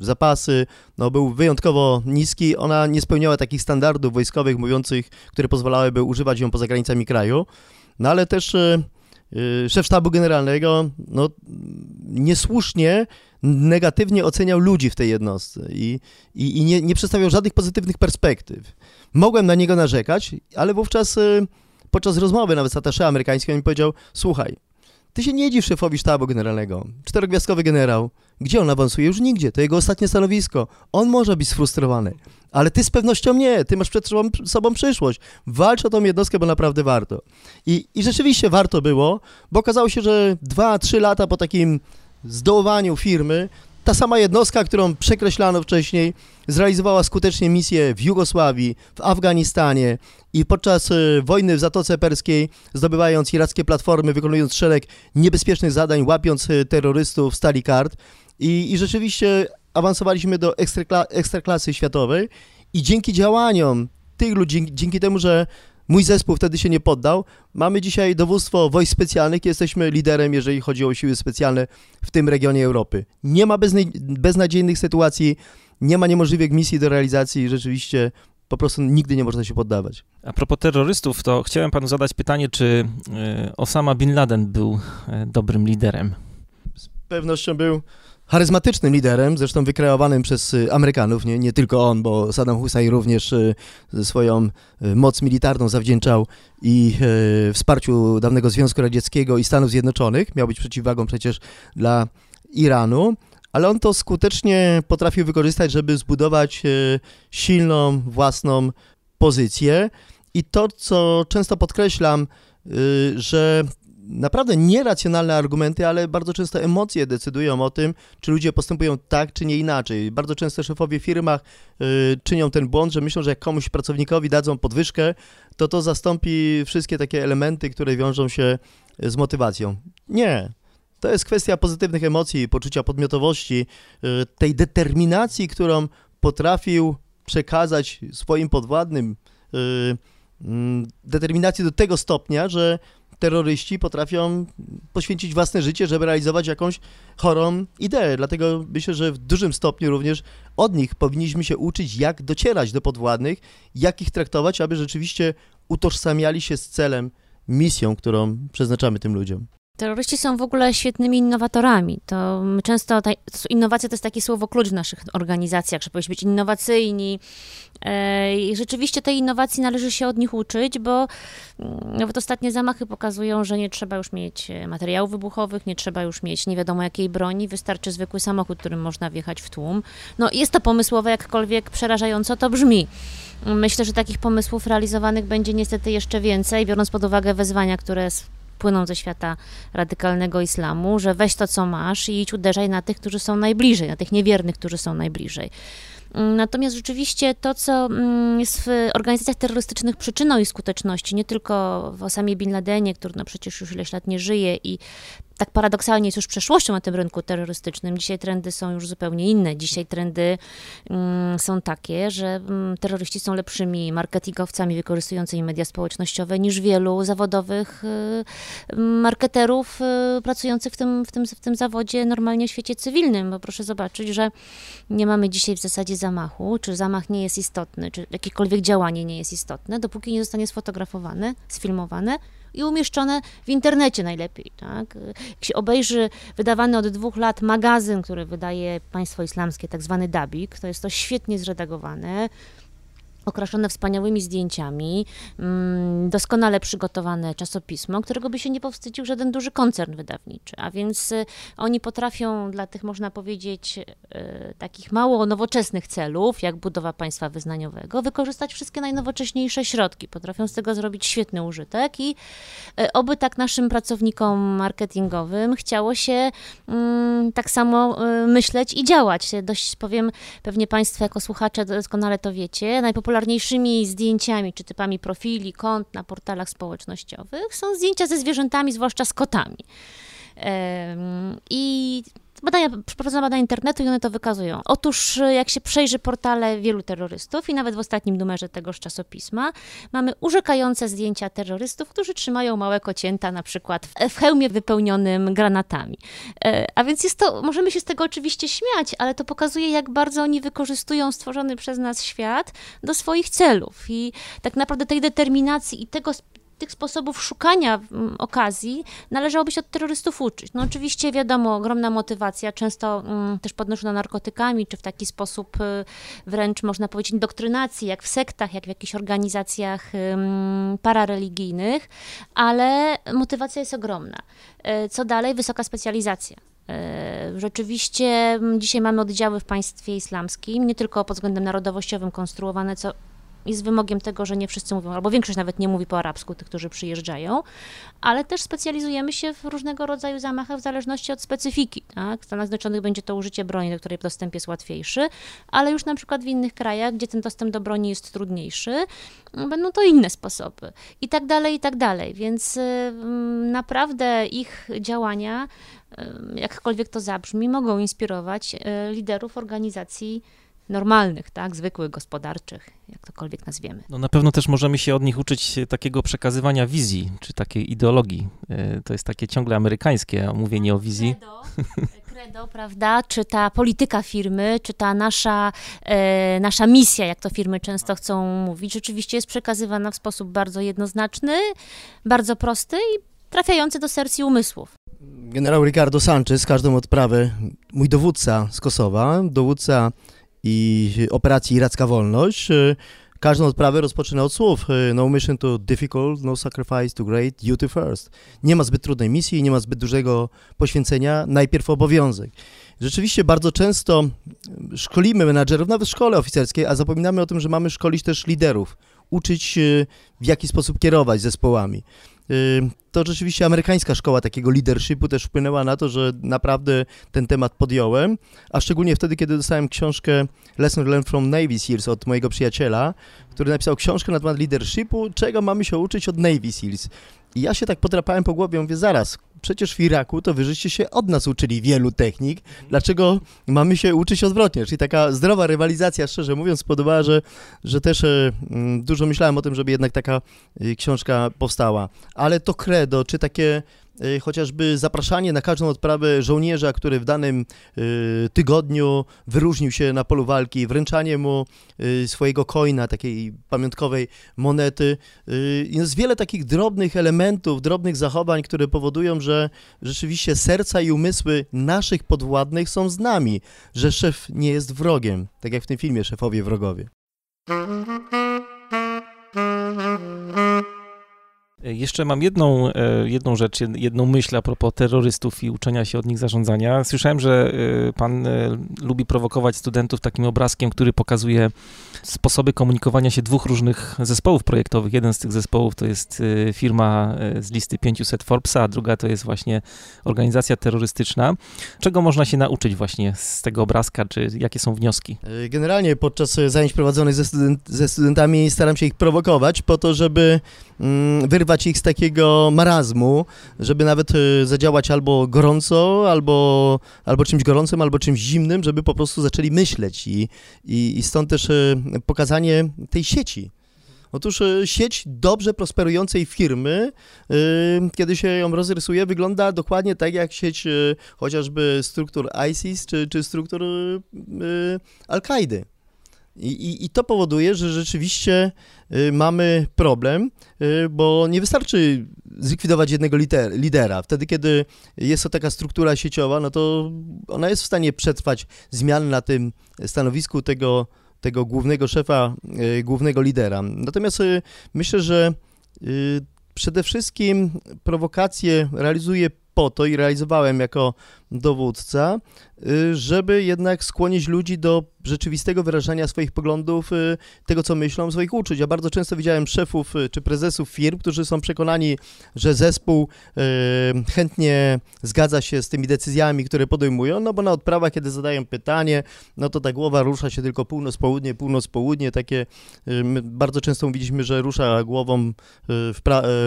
zapasy no, był wyjątkowo niski. Ona nie spełniała takich standardów wojskowych mówiących, które pozwalałyby używać ją poza granicami kraju. No ale też y, y, szef sztabu generalnego no, niesłusznie negatywnie oceniał ludzi w tej jednostce i, i, i nie, nie przedstawiał żadnych pozytywnych perspektyw. Mogłem na niego narzekać, ale wówczas podczas rozmowy nawet z atasze amerykańskim mi powiedział, słuchaj, ty się nie dziw szefowi sztabu generalnego. Czterogwiazdkowy generał. Gdzie on awansuje? Już nigdzie. To jego ostatnie stanowisko. On może być sfrustrowany. Ale ty z pewnością nie. Ty masz przed sobą, przyszłość. Walcz o tą jednostkę, bo naprawdę warto. I, I rzeczywiście warto było, bo okazało się, że dwa, trzy lata po takim zdołowaniu firmy ta sama jednostka, którą przekreślano wcześniej, zrealizowała skutecznie misję w Jugosławii, w Afganistanie i podczas e, wojny w Zatoce Perskiej, zdobywając irackie platformy, wykonując szereg niebezpiecznych zadań, łapiąc e, terrorystów, stali kart. I, i rzeczywiście awansowaliśmy do ekstrakla ekstraklasy światowej i dzięki działaniom tych ludzi, dzięki temu, że Mój zespół wtedy się nie poddał. Mamy dzisiaj dowództwo wojsk specjalnych, jesteśmy liderem, jeżeli chodzi o siły specjalne w tym regionie Europy. Nie ma beznadziejnych sytuacji, nie ma niemożliwych misji do realizacji rzeczywiście po prostu nigdy nie można się poddawać. A propos terrorystów, to chciałem panu zadać pytanie, czy e, Osama Bin Laden był e, dobrym liderem? Z pewnością był charyzmatycznym liderem, zresztą wykreowanym przez y, Amerykanów, nie, nie tylko on, bo Saddam Hussein również y, swoją y, moc militarną zawdzięczał i wsparciu dawnego Związku Radzieckiego i Stanów Zjednoczonych, miał być przeciwwagą przecież dla Iranu, ale on to skutecznie potrafił wykorzystać, żeby zbudować silną własną pozycję. I to, co często podkreślam, że naprawdę nieracjonalne argumenty, ale bardzo często emocje decydują o tym, czy ludzie postępują tak, czy nie inaczej. Bardzo często szefowie firmach y, czynią ten błąd, że myślą, że jak komuś pracownikowi dadzą podwyżkę, to to zastąpi wszystkie takie elementy, które wiążą się z motywacją. Nie. To jest kwestia pozytywnych emocji, poczucia podmiotowości, y, tej determinacji, którą potrafił przekazać swoim podwładnym, y, mm, determinacji do tego stopnia, że terroryści potrafią poświęcić własne życie, żeby realizować jakąś chorą ideę. Dlatego myślę, że w dużym stopniu również od nich powinniśmy się uczyć, jak docierać do podwładnych, jak ich traktować, aby rzeczywiście utożsamiali się z celem, misją, którą przeznaczamy tym ludziom. Terroryści są w ogóle świetnymi innowatorami. To często ta, innowacja to jest takie słowo klucz w naszych organizacjach, że powinniśmy być innowacyjni. E, I rzeczywiście tej innowacji należy się od nich uczyć, bo mm, nawet ostatnie zamachy pokazują, że nie trzeba już mieć e, materiałów wybuchowych, nie trzeba już mieć nie wiadomo jakiej broni, wystarczy zwykły samochód, którym można wjechać w tłum. No jest to pomysłowe, jakkolwiek przerażająco to brzmi. Myślę, że takich pomysłów realizowanych będzie niestety jeszcze więcej, biorąc pod uwagę wezwania, które płyną ze świata radykalnego islamu, że weź to, co masz i idź uderzaj na tych, którzy są najbliżej, na tych niewiernych, którzy są najbliżej. Natomiast rzeczywiście to, co mm, jest w organizacjach terrorystycznych przyczyną ich skuteczności, nie tylko w Osamie Bin Ladenie, który no przecież już ileś lat nie żyje i tak paradoksalnie jest już przeszłością na tym rynku terrorystycznym. Dzisiaj trendy są już zupełnie inne. Dzisiaj trendy mm, są takie, że mm, terroryści są lepszymi marketingowcami wykorzystującymi media społecznościowe niż wielu zawodowych y, marketerów y, pracujących w tym, w, tym, w tym zawodzie normalnie w świecie cywilnym. Bo proszę zobaczyć, że nie mamy dzisiaj w zasadzie zamachu, czy zamach nie jest istotny, czy jakiekolwiek działanie nie jest istotne, dopóki nie zostanie sfotografowane, sfilmowane i umieszczone w internecie najlepiej. Tak? Jak się obejrzy wydawany od dwóch lat magazyn, który wydaje państwo islamskie, tak zwany Dabik, to jest to świetnie zredagowane, okraszone wspaniałymi zdjęciami, mm, doskonale przygotowane czasopismo, którego by się nie powstydził żaden duży koncern wydawniczy. A więc y, oni potrafią dla tych, można powiedzieć, y, takich mało nowoczesnych celów, jak budowa państwa wyznaniowego, wykorzystać wszystkie najnowocześniejsze środki. Potrafią z tego zrobić świetny użytek i y, oby tak naszym pracownikom marketingowym chciało się mm, tak samo myśleć i działać. Dość powiem, pewnie Państwo jako słuchacze doskonale to wiecie, najpopularniejsze najpopularniejszymi zdjęciami czy typami profili, kont na portalach społecznościowych są zdjęcia ze zwierzętami, zwłaszcza z kotami. I badania, przeprowadzono badania internetu i one to wykazują. Otóż jak się przejrzy portale wielu terrorystów i nawet w ostatnim numerze tegoż czasopisma mamy urzekające zdjęcia terrorystów, którzy trzymają małe kocięta na przykład w hełmie wypełnionym granatami. E, a więc jest to, możemy się z tego oczywiście śmiać, ale to pokazuje jak bardzo oni wykorzystują stworzony przez nas świat do swoich celów i tak naprawdę tej determinacji i tego tych sposobów szukania mm, okazji należałoby się od terrorystów uczyć. No oczywiście wiadomo, ogromna motywacja, często mm, też podnoszona narkotykami, czy w taki sposób y, wręcz można powiedzieć indoktrynacji, jak w sektach, jak w jakichś organizacjach parareligijnych, ale motywacja jest ogromna. Y, co dalej? Wysoka specjalizacja. Y, rzeczywiście mm, dzisiaj mamy oddziały w państwie islamskim, nie tylko pod względem narodowościowym konstruowane, co jest wymogiem tego, że nie wszyscy mówią, albo większość nawet nie mówi po arabsku, tych, którzy przyjeżdżają, ale też specjalizujemy się w różnego rodzaju zamachach w zależności od specyfiki. Tak? W Stanach Zjednoczonych będzie to użycie broni, do której dostęp jest łatwiejszy, ale już na przykład w innych krajach, gdzie ten dostęp do broni jest trudniejszy, będą to inne sposoby. I tak dalej, i tak dalej. Więc y, naprawdę ich działania, y, jakkolwiek to zabrzmi, mogą inspirować y, liderów organizacji normalnych, tak, zwykłych, gospodarczych, jak tokolwiek nazwiemy. No na pewno też możemy się od nich uczyć takiego przekazywania wizji, czy takiej ideologii. E, to jest takie ciągle amerykańskie mówienie o wizji. Credo, credo, prawda, czy ta polityka firmy, czy ta nasza, e, nasza misja, jak to firmy często chcą mówić, rzeczywiście jest przekazywana w sposób bardzo jednoznaczny, bardzo prosty i trafiający do serc i umysłów. Generał Ricardo Sanchez, każdą odprawę, mój dowódca z Kosowa, dowódca i operacji Iracka Wolność. E, każdą odprawę rozpoczyna od słów e, No mission to difficult, no sacrifice to great, duty first. Nie ma zbyt trudnej misji, nie ma zbyt dużego poświęcenia, najpierw obowiązek. Rzeczywiście bardzo często szkolimy menadżerów, nawet w szkole oficerskiej, a zapominamy o tym, że mamy szkolić też liderów, uczyć w jaki sposób kierować zespołami to rzeczywiście amerykańska szkoła takiego leadershipu też wpłynęła na to, że naprawdę ten temat podjąłem, a szczególnie wtedy, kiedy dostałem książkę Lesson Learned from Navy Seals od mojego przyjaciela, który napisał książkę na temat leadershipu, czego mamy się uczyć od Navy Seals. I ja się tak podrapałem po głowie, mówię, zaraz, przecież w Iraku to wy żeście się od nas uczyli wielu technik, dlaczego mamy się uczyć odwrotnie? Czyli taka zdrowa rywalizacja, szczerze mówiąc, podobała, że, że też e, mm, dużo myślałem o tym, żeby jednak taka e, książka powstała. Ale to credo, czy takie Y, chociażby zapraszanie na każdą odprawę żołnierza, który w danym tygodniu wyróżnił się na polu walki, wręczanie mu swojego coina, takiej pamiątkowej monety. Jest wiele takich drobnych elementów, drobnych zachowań, które powodują, że że rzeczywiście serca i umysły naszych podwładnych są z nami, że szef nie jest wrogiem, tak jak w tym filmie Szefowie Wrogowie. Jeszcze mam jedną, e, jedną rzecz, jedną myśl a propos terrorystów i uczenia się od nich zarządzania. Słyszałem, że e, pan e, lubi prowokować studentów takim obrazkiem, który pokazuje sposoby komunikowania się dwóch różnych zespołów projektowych. Jeden z tych zespołów to jest firma z listy 500 Forbesa, a druga to jest właśnie organizacja terrorystyczna. Czego można się nauczyć właśnie z tego obrazka, czy jakie są wnioski? Generalnie podczas zajęć prowadzonych ze, student, ze studentami staram się ich prowokować po to, żeby mm, wyrwać wyrwać ich z takiego marazmu, żeby nawet e, zadziałać albo gorąco, albo, albo czymś gorącym, albo czymś zimnym, żeby po prostu zaczęli myśleć i, i, i stąd też e, pokazanie tej sieci. Otóż e, sieć dobrze prosperującej firmy, kiedy się ją rozrysuje, wygląda dokładnie tak jak sieć chociażby struktur ISIS czy, czy struktur Al-Kaidy. I, i, I, to powoduje, że rzeczywiście y, mamy problem, y, bo nie wystarczy zlikwidować jednego liter, lidera. Wtedy, kiedy jest to taka struktura sieciowa, no to ona jest w stanie przetrwać zmiany na tym stanowisku tego, tego głównego szefa, y, głównego lidera. Natomiast myślę, że przede wszystkim prowokacje realizuje po to i realizowałem jako dowódca, żeby jednak skłonić ludzi do rzeczywistego wyrażania swoich poglądów, y, tego co myślą, swoich uczuć. Ja bardzo często widziałem szefów y, czy prezesów firm, którzy są przekonani, że zespół y, chętnie zgadza się z tymi decyzjami, które podejmują, no bo na odprawach, kiedy zadają pytanie, no to ta głowa rusza się tylko północ-południe, północ-południe, takie bardzo często mówiliśmy, że rusza głową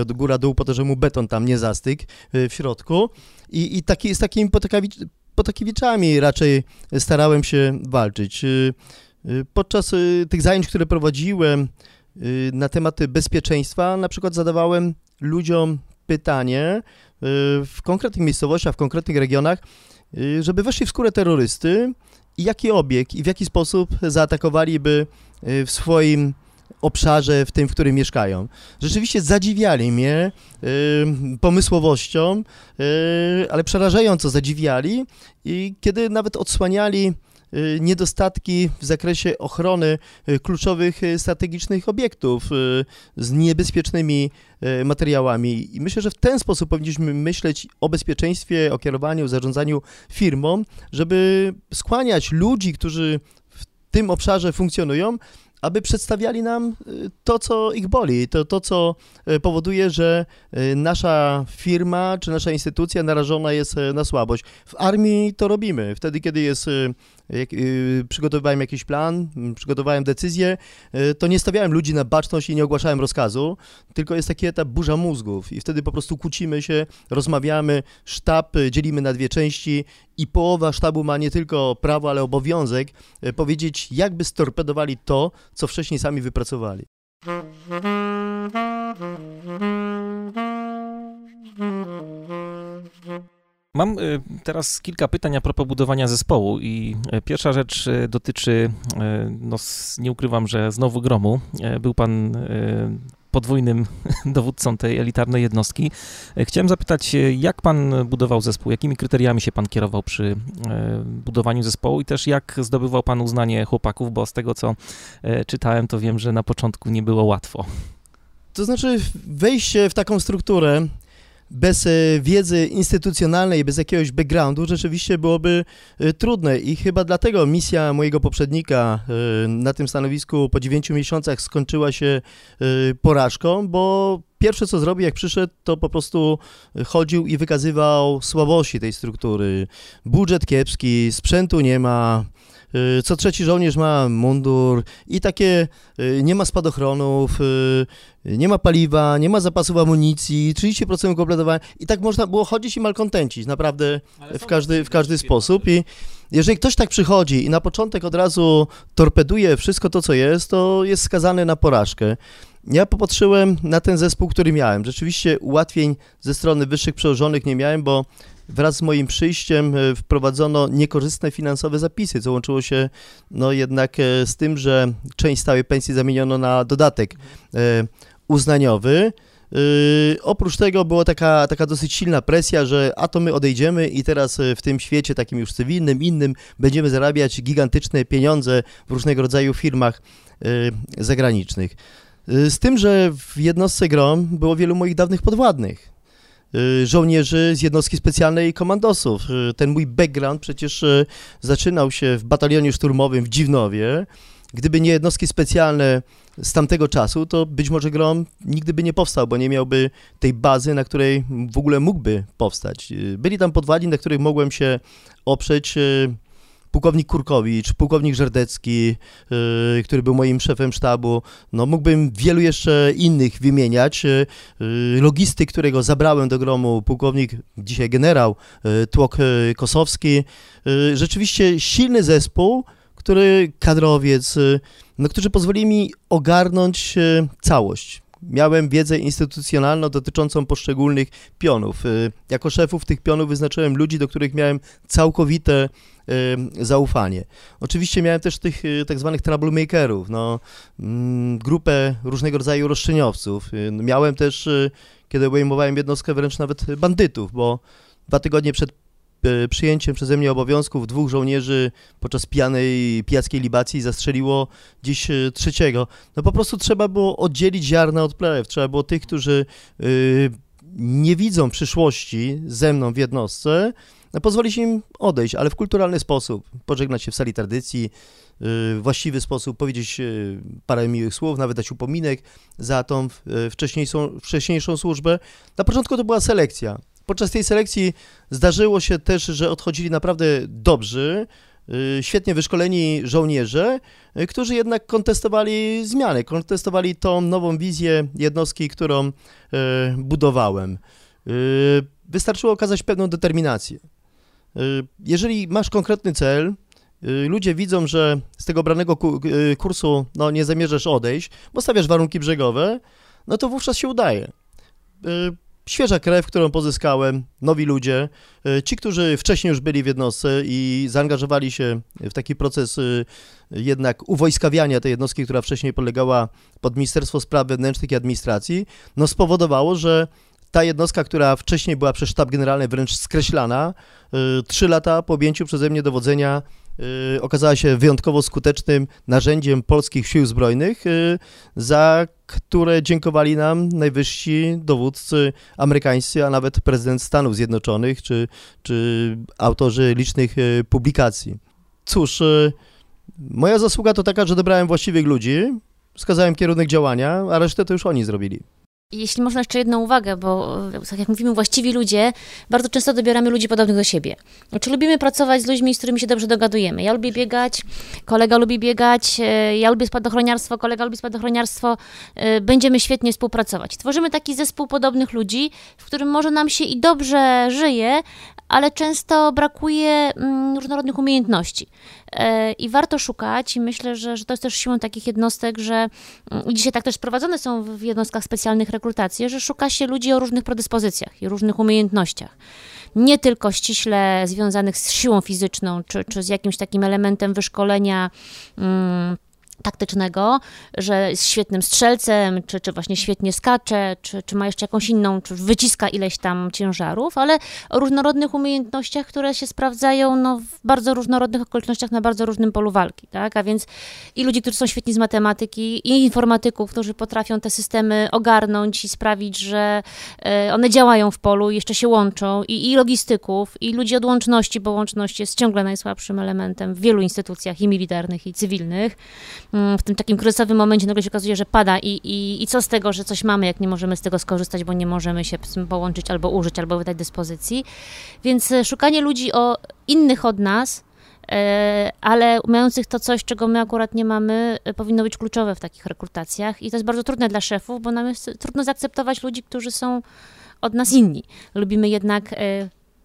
góra-dół po to, że mu beton tam nie zastyk w środku i, i taki, z takimi Potakiewiczami raczej starałem się walczyć. Y, y, podczas y, tych zajęć, które prowadziłem na tematy bezpieczeństwa, na przykład zadawałem ludziom pytanie w konkretnych miejscowościach, w konkretnych regionach, żeby weszli w skórę terrorysty i jaki obieg i w jaki sposób zaatakowaliby w swoim obszarze, w tym, w którym mieszkają. Rzeczywiście zadziwiali mnie y, pomysłowością, y, ale przerażająco zadziwiali i kiedy nawet odsłaniali y, niedostatki w zakresie ochrony y, kluczowych y, strategicznych obiektów z niebezpiecznymi materiałami. I myślę, że w ten sposób powinniśmy myśleć o bezpieczeństwie, o kierowaniu, zarządzaniu firmą, żeby skłaniać ludzi, którzy w tym obszarze funkcjonują, aby przedstawiali nam y, to, co ich boli, to, to co y, powoduje, że y, nasza firma czy nasza instytucja narażona jest na słabość. W armii to robimy. Wtedy, kiedy jest jak, y, przygotowywałem jakiś plan, przygotowałem decyzję, y, to nie stawiałem ludzi na baczność i nie ogłaszałem rozkazu, tylko jest taki etap burza mózgów i wtedy po prostu kłócimy się, rozmawiamy, sztab y, dzielimy na dwie części i połowa sztabu ma nie tylko prawo, ale obowiązek powiedzieć, jakby storpedowali to, co wcześniej sami wypracowali. Mam y, teraz kilka pytań a propos budowania zespołu i y, pierwsza rzecz y, dotyczy, no nie ukrywam, że znowu gromu. Był pan podwójnym (laughs) dowódcą tej elitarnej jednostki. Chciałem zapytać, jak pan budował zespół, jakimi kryteriami się pan kierował przy budowaniu zespołu i też jak zdobywał pan uznanie chłopaków, bo z tego co czytałem, to wiem, że na początku nie było łatwo. To znaczy wejście w taką strukturę bez e, wiedzy instytucjonalnej, bez jakiegoś backgroundu rzeczywiście byłoby e, trudne i chyba dlatego misja mojego poprzednika e, na tym stanowisku po 9 miesiącach skończyła się porażką, bo pierwsze co zrobił jak przyszedł, to po prostu chodził i wykazywał słabości tej struktury. Budżet kiepski, sprzętu nie ma, co trzeci żołnierz ma mundur i takie, y, nie ma spadochronów, y, nie ma paliwa, nie ma zapasów amunicji, 30% kompletowania i tak można było chodzić i malkontencić naprawdę w każdy, w każdy sposób i jeżeli ktoś tak przychodzi i na początek od razu torpeduje wszystko to, co jest, to jest skazany na porażkę. Ja popatrzyłem na ten zespół, który miałem. Rzeczywiście ułatwień ze strony wyższych przełożonych nie miałem, bo wraz z moim przyjściem e, wprowadzono niekorzystne finansowe zapisy, co łączyło się no jednak e, z tym, że część stałej pensji zamieniono na dodatek e, uznaniowy. Oprócz tego była taka, taka dosyć silna presja, że a to my odejdziemy i teraz w tym świecie takim już cywilnym, innym, będziemy zarabiać gigantyczne pieniądze w różnego rodzaju firmach zagranicznych. Z tym, że w jednostce GROM było wielu moich dawnych podwładnych. Yy, żołnierzy z jednostki specjalnej komandosów. Yy, ten mój background przecież yy, zaczynał się w batalionie szturmowym w Dziwnowie. Gdyby nie jednostki specjalne z tamtego czasu, to być może Grom nigdy by nie powstał, bo nie miałby tej bazy, na której w ogóle mógłby powstać. Byli tam podwładni, na których mogłem się oprzeć pułkownik Kurkowicz, pułkownik Żerdecki, yy, który był moim szefem sztabu. No, mógłbym wielu jeszcze innych wymieniać. Yy, logisty, którego zabrałem do gromu, pułkownik, dzisiaj generał yy, Tłok Kosowski. Rzeczywiście silny zespół, który kadrowiec, no, którzy pozwolili mi ogarnąć całość. Miałem wiedzę instytucjonalną dotyczącą poszczególnych pionów. Jako szefów tych pionów wyznaczyłem ludzi, do których miałem całkowite zaufanie. Oczywiście miałem też tych y, tak zwanych troublemakerów, no, mm, grupę różnego rodzaju roszczeniowców. Y, miałem też, y, kiedy obejmowałem jednostkę, wręcz nawet bandytów, bo dwa tygodnie przed przyjęciem przeze mnie obowiązków dwóch żołnierzy podczas pijanej, pijackiej libacji zastrzeliło dziś trzeciego. No po prostu trzeba było oddzielić ziarna od plew. Trzeba było tych, którzy nie widzą przyszłości ze mną w jednostce, no, pozwolić im odejść, ale w kulturalny sposób, pożegnać się w sali tradycji, właściwy sposób powiedzieć parę miłych słów, nawet dać upominek za tą wcześniejszą, wcześniejszą służbę. Na początku to była selekcja. Podczas tej selekcji zdarzyło się też, że odchodzili naprawdę dobrzy, y, świetnie wyszkoleni żołnierze, którzy jednak kontestowali zmiany, kontestowali tą nową wizję jednostki, którą budowałem. Wystarczyło okazać pewną determinację. Y, jeżeli masz konkretny cel, y, ludzie widzą, że z tego branego y, kursu no, nie zamierzasz odejść, bo stawiasz warunki brzegowe, no to wówczas się udaje. Świeża krew, którą pozyskałem, nowi ludzie, ci, którzy wcześniej już byli w jednostce i zaangażowali się w taki proces jednak uwojskawiania tej jednostki, która wcześniej polegała pod Ministerstwo Spraw Wewnętrznych i Administracji, no spowodowało, że ta jednostka, która wcześniej była przez sztab generalny wręcz skreślana, y, trzy lata po objęciu przeze mnie dowodzenia okazała się wyjątkowo skutecznym narzędziem polskich sił zbrojnych, y, za które dziękowali nam najwyżsi dowódcy amerykańscy, a nawet prezydent Stanów Zjednoczonych, czy, czy autorzy licznych publikacji. Cóż, moja zasługa to taka, że dobrałem właściwych ludzi, wskazałem kierunek działania, a resztę to już oni zrobili. Jeśli można jeszcze jedną uwagę, bo tak jak mówimy, właściwi ludzie, bardzo często dobieramy ludzi podobnych do siebie. Czy lubimy pracować z ludźmi, z którymi się dobrze dogadujemy? Ja lubię biegać, kolega lubi biegać, e, ja lubię spadochroniarstwo, kolega lubi spadochroniarstwo, e, będziemy świetnie współpracować. Tworzymy taki zespół podobnych ludzi, w którym może nam się i dobrze żyje, ale często brakuje mm, różnorodnych umiejętności. E, I warto szukać, i myślę, że, że to jest też siłą takich jednostek, że mm, dzisiaj tak też prowadzone są w jednostkach specjalnych rekrutacje, że szuka się ludzi o różnych predyspozycjach i różnych umiejętnościach. Nie tylko ściśle związanych z siłą fizyczną, czy, czy z jakimś takim elementem wyszkolenia mm, taktycznego, że jest świetnym strzelcem, czy, czy właśnie świetnie skacze, czy, czy ma jeszcze jakąś inną, czy wyciska ileś tam ciężarów, ale o różnorodnych umiejętnościach, które się sprawdzają no, w bardzo różnorodnych okolicznościach na bardzo różnym polu walki, tak? A więc i ludzi, którzy są świetni z matematyki, i informatyków, którzy potrafią te systemy ogarnąć i sprawić, że e, one działają w polu jeszcze się łączą, i, i logistyków, i ludzi od łączności, bo łączność jest ciągle najsłabszym elementem w wielu instytucjach i militarnych, i cywilnych. W tym takim kryzysowym momencie nagle się okazuje, że pada i, i, i co z tego, że coś mamy, jak nie możemy z tego skorzystać, bo nie możemy się z tym połączyć albo użyć, albo wydać dyspozycji. Więc e, szukanie ludzi o innych od nas, e, ale mających to coś, czego my akurat nie mamy, e, powinno być kluczowe w takich rekrutacjach i to jest bardzo trudne dla szefów, bo nam jest trudno zaakceptować ludzi, którzy są od nas inni. Lubimy jednak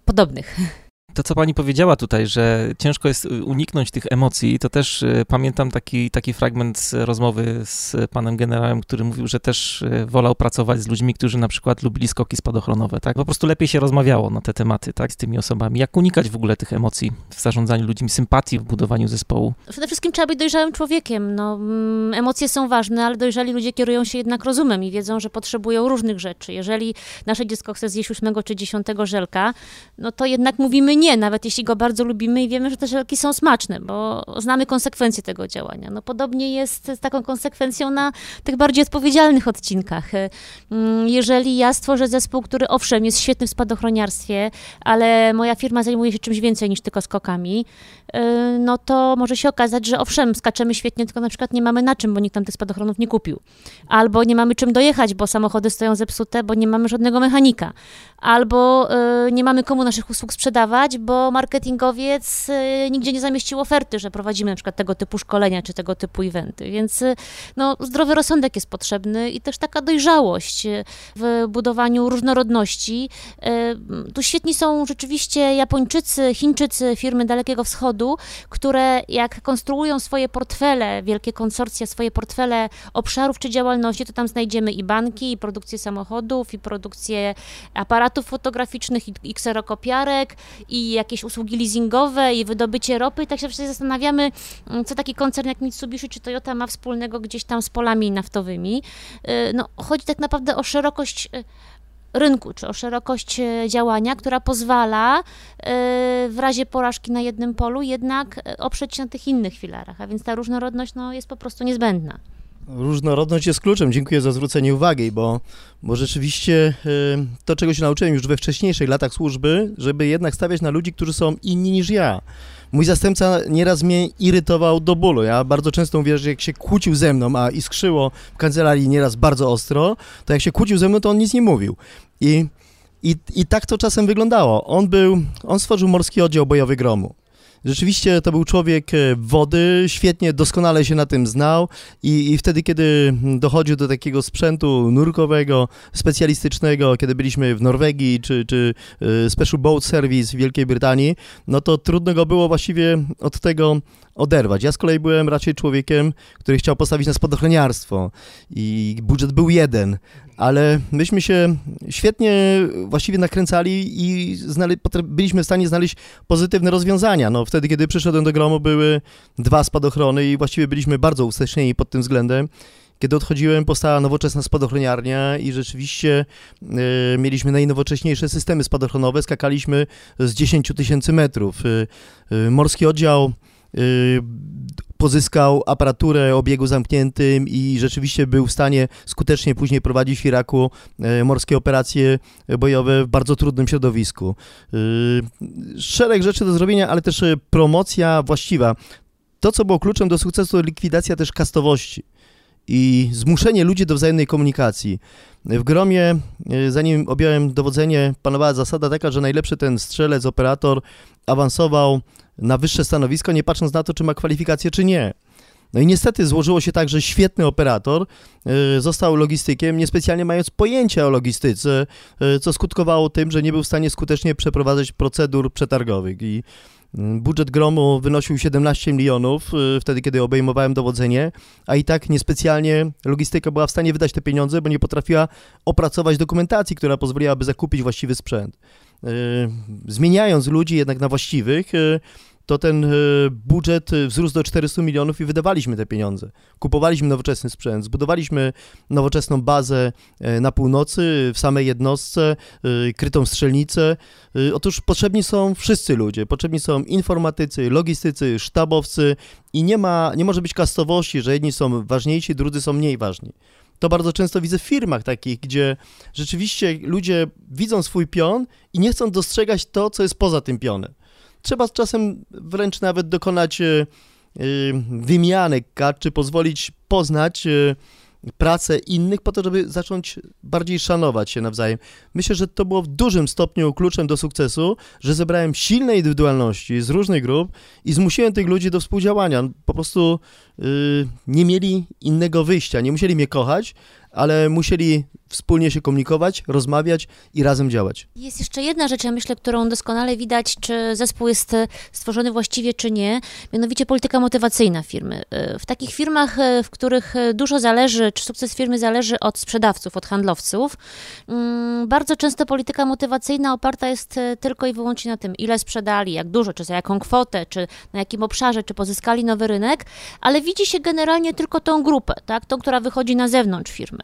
podobnych. (laughs) To, co pani powiedziała tutaj, że ciężko jest uniknąć tych emocji, to też y, pamiętam taki, taki fragment z rozmowy z panem generałem, który mówił, że też y, wolał pracować z ludźmi, którzy na przykład lubili skoki spadochronowe, tak? Po prostu lepiej się rozmawiało na te tematy, tak, z tymi osobami. Jak unikać w ogóle tych emocji w zarządzaniu ludźmi, sympatii w budowaniu zespołu? Przede wszystkim trzeba być dojrzałym człowiekiem. No, mm, emocje są ważne, ale dojrzali ludzie kierują się jednak rozumem i wiedzą, że potrzebują różnych rzeczy. Jeżeli nasze dziecko chce zjeść ósmego czy dziesiątego żelka, no to jednak mówimy nie, nawet jeśli go bardzo lubimy i wiemy, że te żelki są smaczne, bo znamy konsekwencje tego działania. No podobnie jest z taką konsekwencją na tych bardziej odpowiedzialnych odcinkach. Mm, jeżeli ja stworzę zespół, który owszem jest świetny w spadochroniarstwie, ale moja firma zajmuje się czymś więcej niż tylko skokami, y, no to może się okazać, że owszem, skaczemy świetnie, tylko na przykład nie mamy na czym, bo nikt tam tych spadochronów nie kupił. Albo nie mamy czym dojechać, bo samochody stoją zepsute, bo nie mamy żadnego mechanika. Albo y, nie mamy komu naszych usług sprzedawać, bo marketingowiec y, nigdzie nie zamieścił oferty, że prowadzimy na przykład tego typu szkolenia czy tego typu eventy. Więc y, no, zdrowy rozsądek jest potrzebny i też taka dojrzałość y, w budowaniu różnorodności. Tu świetni są rzeczywiście Japończycy, Chińczycy, firmy Dalekiego Wschodu, które jak konstruują swoje portfele, wielkie konsorcja, swoje portfele obszarów czy działalności, to tam znajdziemy i banki, i produkcję samochodów, i produkcję aparatów fotograficznych, i, i kserokopiarek, i jakieś usługi leasingowe, i wydobycie ropy. I tak się wszyscy zastanawiamy, mm, co taki koncern jak Mitsubishi czy Toyota ma wspólnego gdzieś tam z polami naftowymi. Y, no, chodzi tak naprawdę o szerokość y, rynku, czy o szerokość e, działania, która pozwala w razie porażki na jednym polu jednak oprzeć się na tych innych filarach, a więc ta różnorodność no, jest po prostu niezbędna. Różnorodność jest kluczem. Dziękuję za zwrócenie uwagi, bo, bo rzeczywiście to, czego się nauczyłem już we wcześniejszych latach służby, żeby jednak stawiać na ludzi, którzy są inni niż ja. Mój zastępca nieraz mnie irytował do bólu. Ja bardzo często mówię, że jak się kłócił ze mną, a iskrzyło w kancelarii nieraz bardzo ostro, to jak się kłócił ze mną, to on nic nie mówił. I, i, i tak to czasem wyglądało. On był, on stworzył morski oddział bojowy gromu. Rzeczywiście to był człowiek e, wody, świetnie, doskonale się na tym znał i, i, wtedy, kiedy dochodził do takiego sprzętu nurkowego, specjalistycznego, kiedy byliśmy w Norwegii czy, czy e, Special Boat Service w Wielkiej Brytanii, no to trudno go było właściwie od tego oderwać. Ja z kolei byłem raczej człowiekiem, który chciał postawić na spadochroniarstwo i budżet był jeden, ale myśmy się świetnie właściwie nakręcali i byliśmy w stanie znaleźć pozytywne rozwiązania. No, wtedy, kiedy przyszedłem do gromu, były dwa spadochrony i właściwie byliśmy bardzo ustecznieni pod tym względem. Kiedy odchodziłem, powstała nowoczesna spadochroniarnia i rzeczywiście y, mieliśmy najnowocześniejsze systemy spadochronowe. Skakaliśmy z 10 tysięcy metrów. Y, y, morski oddział pozyskał aparaturę o biegu zamkniętym i rzeczywiście był w stanie skutecznie później prowadzić w Iraku y, morskie operacje bojowe w bardzo trudnym środowisku. Y, szereg rzeczy do zrobienia, ale też promocja właściwa. To, co było kluczem do sukcesu, to likwidacja też kastowości i zmuszenie ludzi do wzajemnej komunikacji. W gromie, zanim objąłem dowodzenie, panowała zasada taka, że najlepszy ten strzelec, operator awansował na wyższe stanowisko, nie patrząc na to, czy ma kwalifikacje, czy nie. No i niestety złożyło się tak, że świetny operator y, został logistykiem, niespecjalnie mając pojęcia o logistyce, y, co skutkowało tym, że nie był w stanie skutecznie przeprowadzać procedur przetargowych. I budżet gromu wynosił 17 milionów y, wtedy, kiedy obejmowałem dowodzenie, a i tak niespecjalnie logistyka była w stanie wydać te pieniądze, bo nie potrafiła opracować dokumentacji, która pozwoliłaby zakupić właściwy sprzęt. Zmieniając ludzi jednak na właściwych, to ten e, budżet e, wzrósł do 400 milionów i wydawaliśmy te pieniądze. Kupowaliśmy nowoczesny sprzęt, zbudowaliśmy nowoczesną bazę e, na północy, w samej jednostce, krytą strzelnicę. Otóż potrzebni są wszyscy ludzie, potrzebni są informatycy, logistycy, sztabowcy i nie ma, nie może być kastowości, że jedni są ważniejsi, drudzy są mniej ważni. To bardzo często widzę w firmach takich, gdzie rzeczywiście ludzie widzą swój pion i nie chcą dostrzegać to, co jest poza tym pionem. Trzeba czasem wręcz nawet dokonać e, e, wymiany kart, czy pozwolić poznać e, pracę innych po to, żeby zacząć bardziej szanować się nawzajem. Myślę, że to było w dużym stopniu kluczem do sukcesu, że zebrałem silne indywidualności z różnych grup i zmusiłem tych ludzi do współdziałania. Po prostu yy, nie mieli innego wyjścia, nie musieli mnie kochać, ale musieli wspólnie się komunikować, rozmawiać i razem działać. Jest jeszcze jedna rzecz, ja myślę, którą doskonale widać, czy zespół jest e, stworzony właściwie, czy nie, mianowicie polityka motywacyjna firmy. E, w takich firmach, e, w których dużo zależy, czy sukces firmy zależy od sprzedawców, od handlowców, mm, bardzo często polityka motywacyjna oparta jest tylko i wyłącznie na tym, ile sprzedali, jak dużo, czy za jaką kwotę, czy na jakim obszarze, czy pozyskali nowy rynek, ale widzi się generalnie tylko tą grupę, tak, tą, która wychodzi na zewnątrz firmy.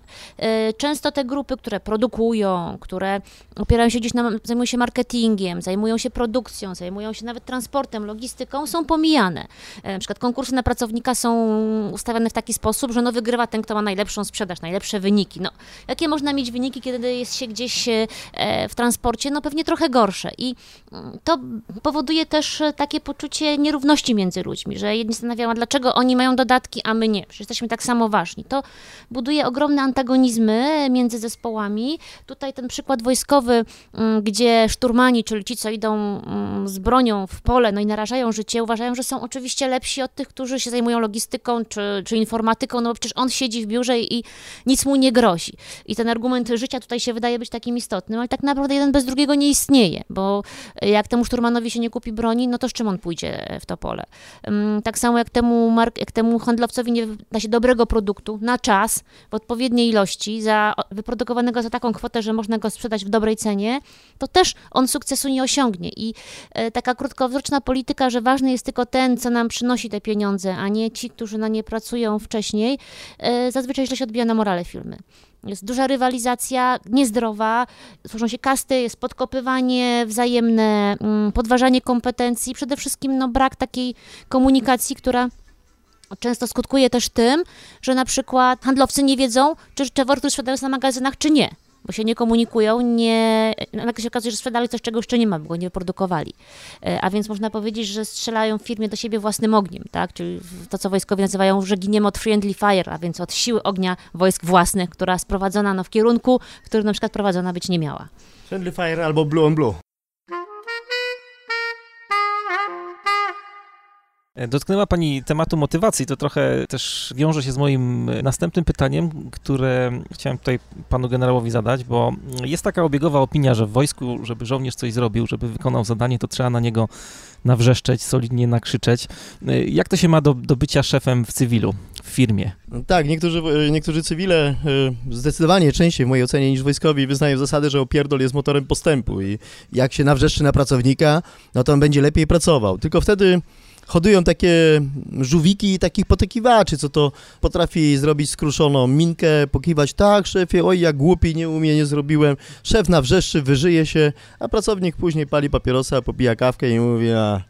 Często te grupy, które produkują, które opierają się gdzieś na, zajmują się marketingiem, zajmują się produkcją, zajmują się nawet transportem, logistyką, są pomijane. E, na przykład konkursy na pracownika są ustawiane w taki sposób, że no wygrywa ten, kto ma najlepszą sprzedaż, najlepsze wyniki. No, jakie można mieć wyniki, kiedy jest się gdzieś e, w transporcie? No pewnie trochę gorsze. I mm, to powoduje też takie poczucie nierówności między ludźmi, że jedni zastanawiają, dlaczego oni mają dodatki, a my nie. Przecież jesteśmy tak samo ważni. To buduje ogromne antagonizmy między zespołami. Tutaj ten przykład wojskowy, mm, gdzie szturmani, czyli ci, co idą mm, z bronią w pole, no i narażają życie, uważają, że są oczywiście lepsi od tych, którzy się zajmują logistyką czy, czy informatyką, no bo przecież on siedzi w biurze i nic mu nie grozi. I ten argument życia tutaj się wydaje być takim istotnym, ale tak naprawdę jeden bez drugiego nie istnieje, bo jak temu szturmanowi się nie kupi broni, no to z czym on pójdzie w to pole? Mm, tak samo jak temu, jak temu handlowcowi nie da się dobrego produktu na czas, w odpowiedniej ilości, za wyprodukowanego za taką kwotę, że można go sprzedać w dobrej cenie, to też on sukcesu nie osiągnie. I e, taka krótkowzroczna polityka, że ważny jest tylko ten, co nam przynosi te pieniądze, a nie ci, którzy na nie pracują wcześniej, e, zazwyczaj źle się odbija na morale firmy. Jest duża rywalizacja, niezdrowa, tworzą się kasty, jest podkopywanie wzajemne, mm, podważanie kompetencji, przede wszystkim no, brak takiej komunikacji, która często skutkuje też tym, że na przykład handlowcy nie wiedzą, czy który sprzedają na magazynach, czy nie bo się nie komunikują, nie, nagle się okazuje, że sprzedali coś, czego jeszcze nie ma, bo nie wyprodukowali. E, a więc można powiedzieć, że strzelają w firmie do siebie własnym ogniem, tak? Czyli to, co wojskowi nazywają, że giniemy od friendly fire, a więc od siły ognia wojsk własnych, która sprowadzona no, w kierunku, w którym na przykład prowadzona być nie miała. Friendly fire albo blue on blue. Dotknęła Pani tematu motywacji, to trochę też wiąże się z moim następnym pytaniem, które chciałem tutaj Panu generałowi zadać, bo jest taka obiegowa opinia, że w wojsku, żeby żołnierz coś zrobił, żeby wykonał zadanie, to trzeba na niego nawrzeszczeć, solidnie nakrzyczeć. Jak to się ma do, do bycia szefem w cywilu, w firmie? Tak, niektórzy, niektórzy cywile e, zdecydowanie częściej w mojej ocenie niż wojskowi wyznają zasadę, że opierdol jest motorem postępu i jak się nawrzeszczy na pracownika, no to on będzie lepiej pracował. Tylko wtedy hodują takie żółwiki i takich potakiwaczy, co to potrafi zrobić skruszoną minkę, pokiwać, tak szefie, oj jak głupi, nie umie, nie zrobiłem. Szef na wrzeszczy, wyżyje się, a pracownik później pali papierosa, popija kawkę i mówi, a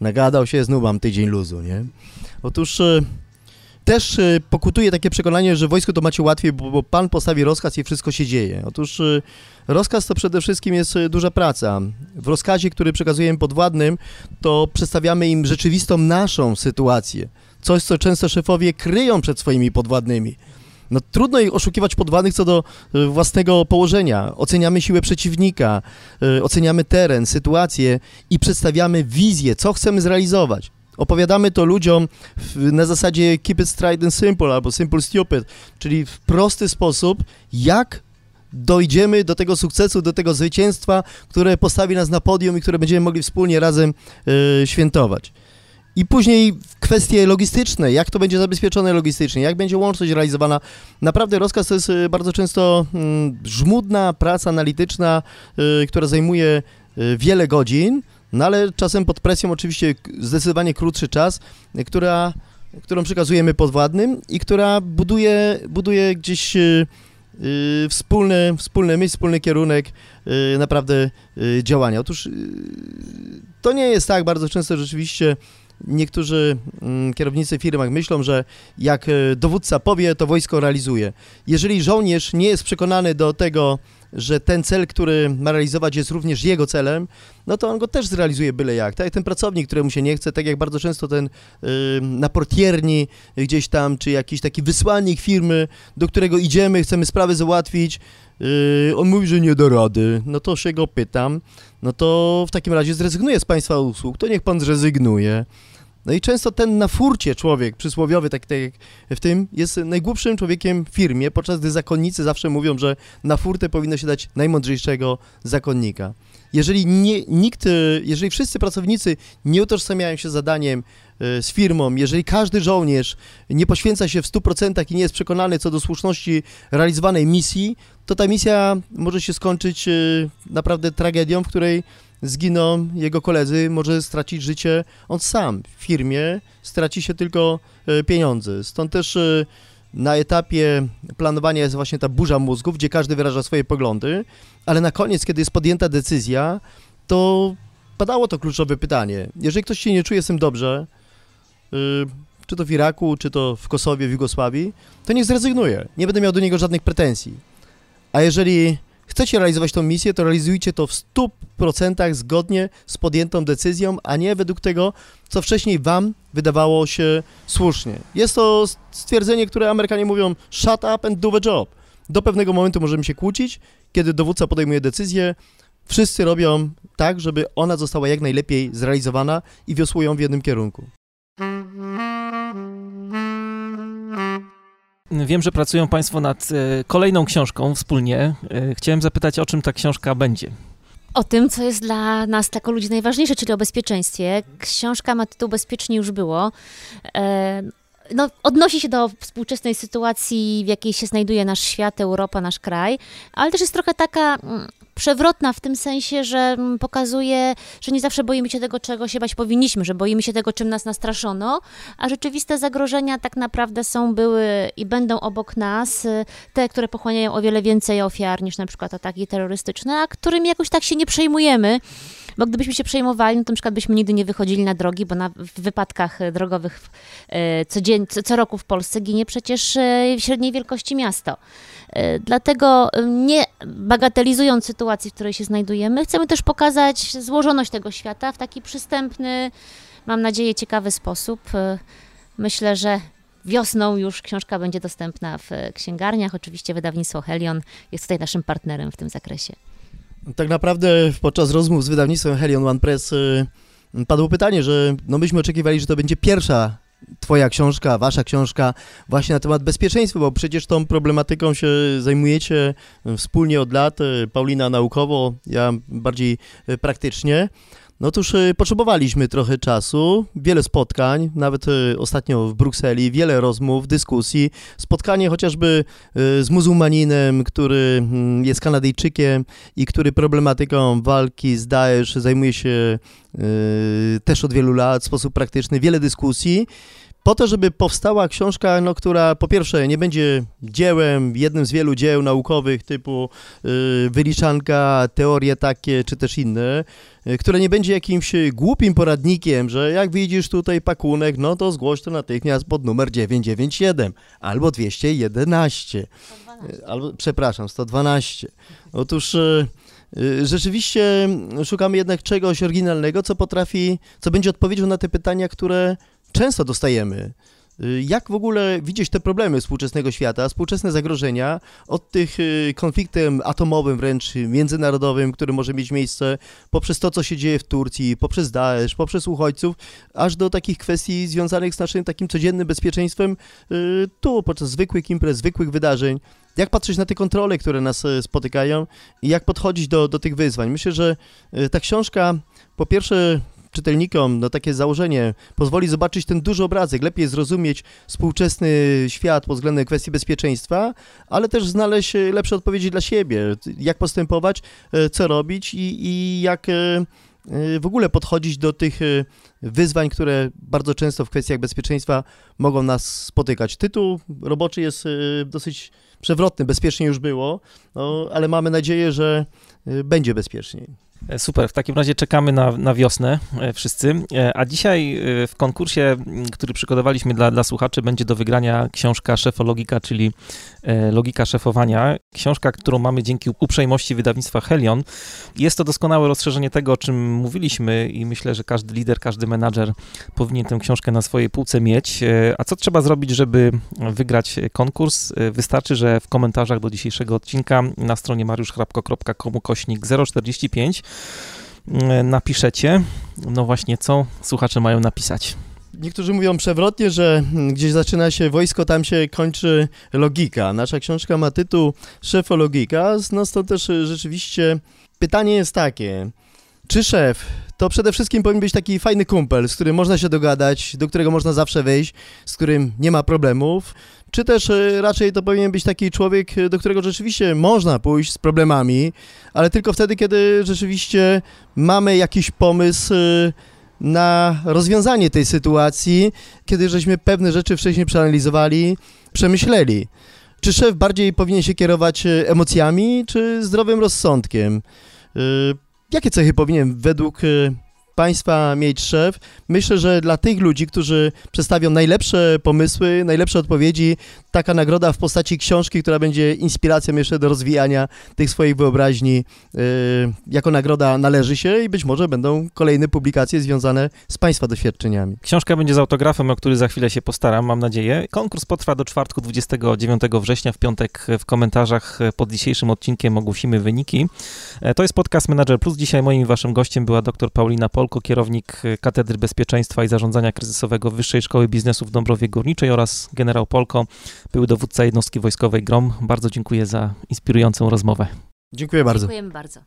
nagadał się, znów mam tydzień luzu, nie? Otóż e, też e, pokutuje takie przekonanie, że wojsko to macie łatwiej, bo, bo pan postawi rozkaz i wszystko się dzieje. Otóż e, rozkaz to przede wszystkim jest e, duża praca. W rozkazie, który przekazujemy podwładnym, to przedstawiamy im rzeczywistą naszą sytuację. Coś, co często szefowie kryją przed swoimi podwładnymi. No trudno ich oszukiwać podwładnych co do własnego położenia. Oceniamy siłę przeciwnika, oceniamy teren, sytuację i przedstawiamy wizję, co chcemy zrealizować. Opowiadamy to ludziom w, na zasadzie keep it straight and simple albo simple stupid, czyli w prosty sposób, jak dojdziemy do tego sukcesu, do tego zwycięstwa, które postawi nas na podium i które będziemy mogli wspólnie razem y, świętować. I później kwestie logistyczne, jak to będzie zabezpieczone logistycznie, jak będzie łączność realizowana. Naprawdę rozkaz to jest y, bardzo często mm, żmudna praca analityczna, y, która zajmuje wiele godzin, no ale czasem pod presją oczywiście zdecydowanie krótszy czas, która, którą przekazujemy podwładnym i która buduje, buduje gdzieś yy, wspólny, wspólny myśl, wspólny kierunek yy, naprawdę yy, działania. Otóż to nie jest tak bardzo często rzeczywiście niektórzy mm, kierownicy firm myślą, że jak dowódca powie, to wojsko realizuje. Jeżeli żołnierz nie jest przekonany do tego, że ten cel, który ma realizować jest również jego celem, no to on go też zrealizuje byle jak. Tak jak ten pracownik, któremu się nie chce, tak jak bardzo często ten yy, na portierni gdzieś tam, czy jakiś taki wysłannik firmy, do którego idziemy, chcemy sprawę załatwić, yy, on mówi, że nie da rady, no to się go pytam, no to w takim razie zrezygnuje z Państwa usług, to niech Pan zrezygnuje. No i często ten na furcie człowiek przysłowiowy, tak, tak jak w tym, jest najgłupszym człowiekiem w firmie, podczas gdy zakonnicy zawsze mówią, że na furtę powinno się dać najmądrzejszego zakonnika. Jeżeli nie, nikt, jeżeli wszyscy pracownicy nie utożsamiają się zadaniem e, z firmą, jeżeli każdy żołnierz nie poświęca się w 100% i nie jest przekonany co do słuszności realizowanej misji, to ta misja może się skończyć e, naprawdę tragedią, w której zginą jego koledzy, może stracić życie on sam. W firmie straci się tylko e, pieniądze. Stąd też e, na etapie planowania jest właśnie ta burza mózgów, gdzie każdy wyraża swoje poglądy, ale na koniec, kiedy jest podjęta decyzja, to padało to kluczowe pytanie. Jeżeli ktoś się nie czuje z tym dobrze, e, czy to w Iraku, czy to w Kosowie, w Jugosławii, to nie zrezygnuje. Nie będę miał do niego żadnych pretensji. A jeżeli chcecie realizować tą misję, to realizujcie to w 100% zgodnie z podjętą decyzją, a nie według tego, co wcześniej wam wydawało się słusznie. Jest to stwierdzenie, które Amerykanie mówią shut up and do the job. Do pewnego momentu możemy się kłócić, kiedy dowódca podejmuje decyzję, wszyscy robią tak, żeby ona została jak najlepiej zrealizowana i wiosłują w jednym kierunku. Wiem, że pracują Państwo nad e, kolejną książką wspólnie. E, chciałem zapytać, o czym ta książka będzie. O tym, co jest dla nas jako ludzi najważniejsze, czyli o bezpieczeństwie. Książka ma tytuł Bezpiecznie już było. E, no, odnosi się do współczesnej sytuacji, w jakiej się znajduje nasz świat, Europa, nasz kraj, ale też jest trochę taka mm, przewrotna w tym sensie, że mm, pokazuje, że nie zawsze boimy się tego, czego się bać powinniśmy, że boimy się tego, czym nas nastraszono, a rzeczywiste zagrożenia tak naprawdę są, były i będą obok nas, y, te, które pochłaniają o wiele więcej ofiar niż na przykład ataki terrorystyczne, a którymi jakoś tak się nie przejmujemy. Bo gdybyśmy się przejmowali, no to na przykład byśmy nigdy nie wychodzili na drogi, bo na, w wypadkach drogowych e, codziennie, co, co roku w Polsce ginie przecież średniej wielkości miasto. Dlatego nie bagatelizując sytuacji, w której się znajdujemy, chcemy też pokazać złożoność tego świata w taki przystępny, mam nadzieję, ciekawy sposób. Myślę, że wiosną już książka będzie dostępna w księgarniach. Oczywiście wydawnictwo Helion jest tutaj naszym partnerem w tym zakresie. Tak naprawdę podczas rozmów z wydawnictwem Helion One Press y, padło pytanie, że no myśmy oczekiwali, że to będzie pierwsza twoja książka, wasza książka właśnie na temat bezpieczeństwa, bo przecież tą problematyką się zajmujecie wspólnie od lat, y, Paulina naukowo, ja bardziej y, praktycznie. No otóż y, potrzebowaliśmy trochę czasu, wiele spotkań, nawet y, ostatnio w Brukseli, wiele rozmów, dyskusji. Spotkanie chociażby y, z muzułmaninem, który mm, jest Kanadyjczykiem i który problematyką walki z Daesh zajmuje się też od wielu lat w sposób praktyczny, wiele dyskusji po to, żeby powstała książka, no, która po pierwsze nie będzie dziełem, jednym z wielu dzieł naukowych typu y, wyliczanka, teorie takie czy też inne, y, które nie będzie jakimś głupim poradnikiem, że jak widzisz tutaj pakunek, no to zgłoś to natychmiast pod numer 997 albo 211. 112. Albo, przepraszam, 112. Otóż y, y, rzeczywiście szukamy jednak czegoś oryginalnego, co potrafi, co będzie odpowiedzią na te pytania, które często dostajemy. Y, jak w ogóle widzieć te problemy współczesnego świata, współczesne zagrożenia od tych y, konfliktem atomowym wręcz międzynarodowym, który może mieć miejsce poprzez to, co się dzieje w Turcji, poprzez Daesh, poprzez uchodźców, aż do takich kwestii związanych z naszym takim codziennym bezpieczeństwem y, tu, podczas zwykłych imprez, zwykłych wydarzeń. Jak patrzeć na te kontrole, które nas spotykają i jak podchodzić do, do tych wyzwań. Myślę, że ta książka po pierwsze czytelnikom no, takie założenie pozwoli zobaczyć ten duży obrazek, lepiej zrozumieć współczesny świat pod względem kwestii bezpieczeństwa, ale też znaleźć e, lepsze odpowiedzi dla siebie, jak postępować, e, co robić i, i jak e, w ogóle podchodzić do tych wyzwań, które bardzo często w kwestiach bezpieczeństwa mogą nas spotykać. Tytuł roboczy jest dosyć przewrotny, bezpiecznie już było, no, ale mamy nadzieję, że będzie bezpieczniej. E, super, w takim razie czekamy na, na wiosnę e, wszyscy. E, a dzisiaj w konkursie, który przygotowaliśmy dla, dla słuchaczy, będzie do wygrania książka Szefologika, czyli Logika Szefowania. Książka, którą mamy dzięki uprzejmości wydawnictwa Helion. Jest to doskonałe rozszerzenie tego, o czym mówiliśmy i myślę, że każdy lider, każdy menadżer powinien tę książkę na swojej półce mieć. A co trzeba zrobić, żeby wygrać konkurs? Wystarczy, że w komentarzach do dzisiejszego odcinka na stronie mariuszchrapko.com kośnik 045 napiszecie, no właśnie co słuchacze mają napisać. niektórzy mówią przewrotnie, że gdzieś zaczyna się wojsko, tam się kończy logika. Nasza książka ma tytuł Szefologika, no stąd też rzeczywiście pytanie jest takie, czy szef to przede wszystkim powinien być taki fajny kumpel, z którym można się dogadać, do którego można zawsze wejść, z którym nie ma problemów, czy też y, raczej to powinien być taki człowiek, y, do którego rzeczywiście można pójść z problemami, ale tylko wtedy, kiedy rzeczywiście mamy jakiś pomysł y, na rozwiązanie tej sytuacji, kiedy żeśmy pewne rzeczy wcześniej przeanalizowali, przemyśleli. Czy szef bardziej powinien się kierować emocjami, czy zdrowym rozsądkiem? Jakie cechy powinien według państwa mieć szef. Myślę, że dla tych ludzi, którzy przedstawią najlepsze pomysły, najlepsze odpowiedzi, taka nagroda w postaci książki, która będzie inspiracją jeszcze do rozwijania tych swoich wyobraźni, yy, jako nagroda należy się i być może będą kolejne publikacje związane z państwa doświadczeniami. Książka będzie z autografem, o który za chwilę się postaram, mam nadzieję. Konkurs potrwa do czwartku 29 września. W piątek w komentarzach pod dzisiejszym odcinkiem ogłosimy wyniki. E, to jest podcast Manager Plus. Dzisiaj moim waszym gościem była dr Paulina Polko, kierownik e, Katedry Bezpieczeństwa i Zarządzania Kryzysowego Wyższej Szkoły Biznesu w Dąbrowie Górniczej oraz generał Polko, były dowódca jednostki wojskowej GROM. Bardzo dziękuję za inspirującą rozmowę. Dziękuję bardzo. Dziękujemy bardzo.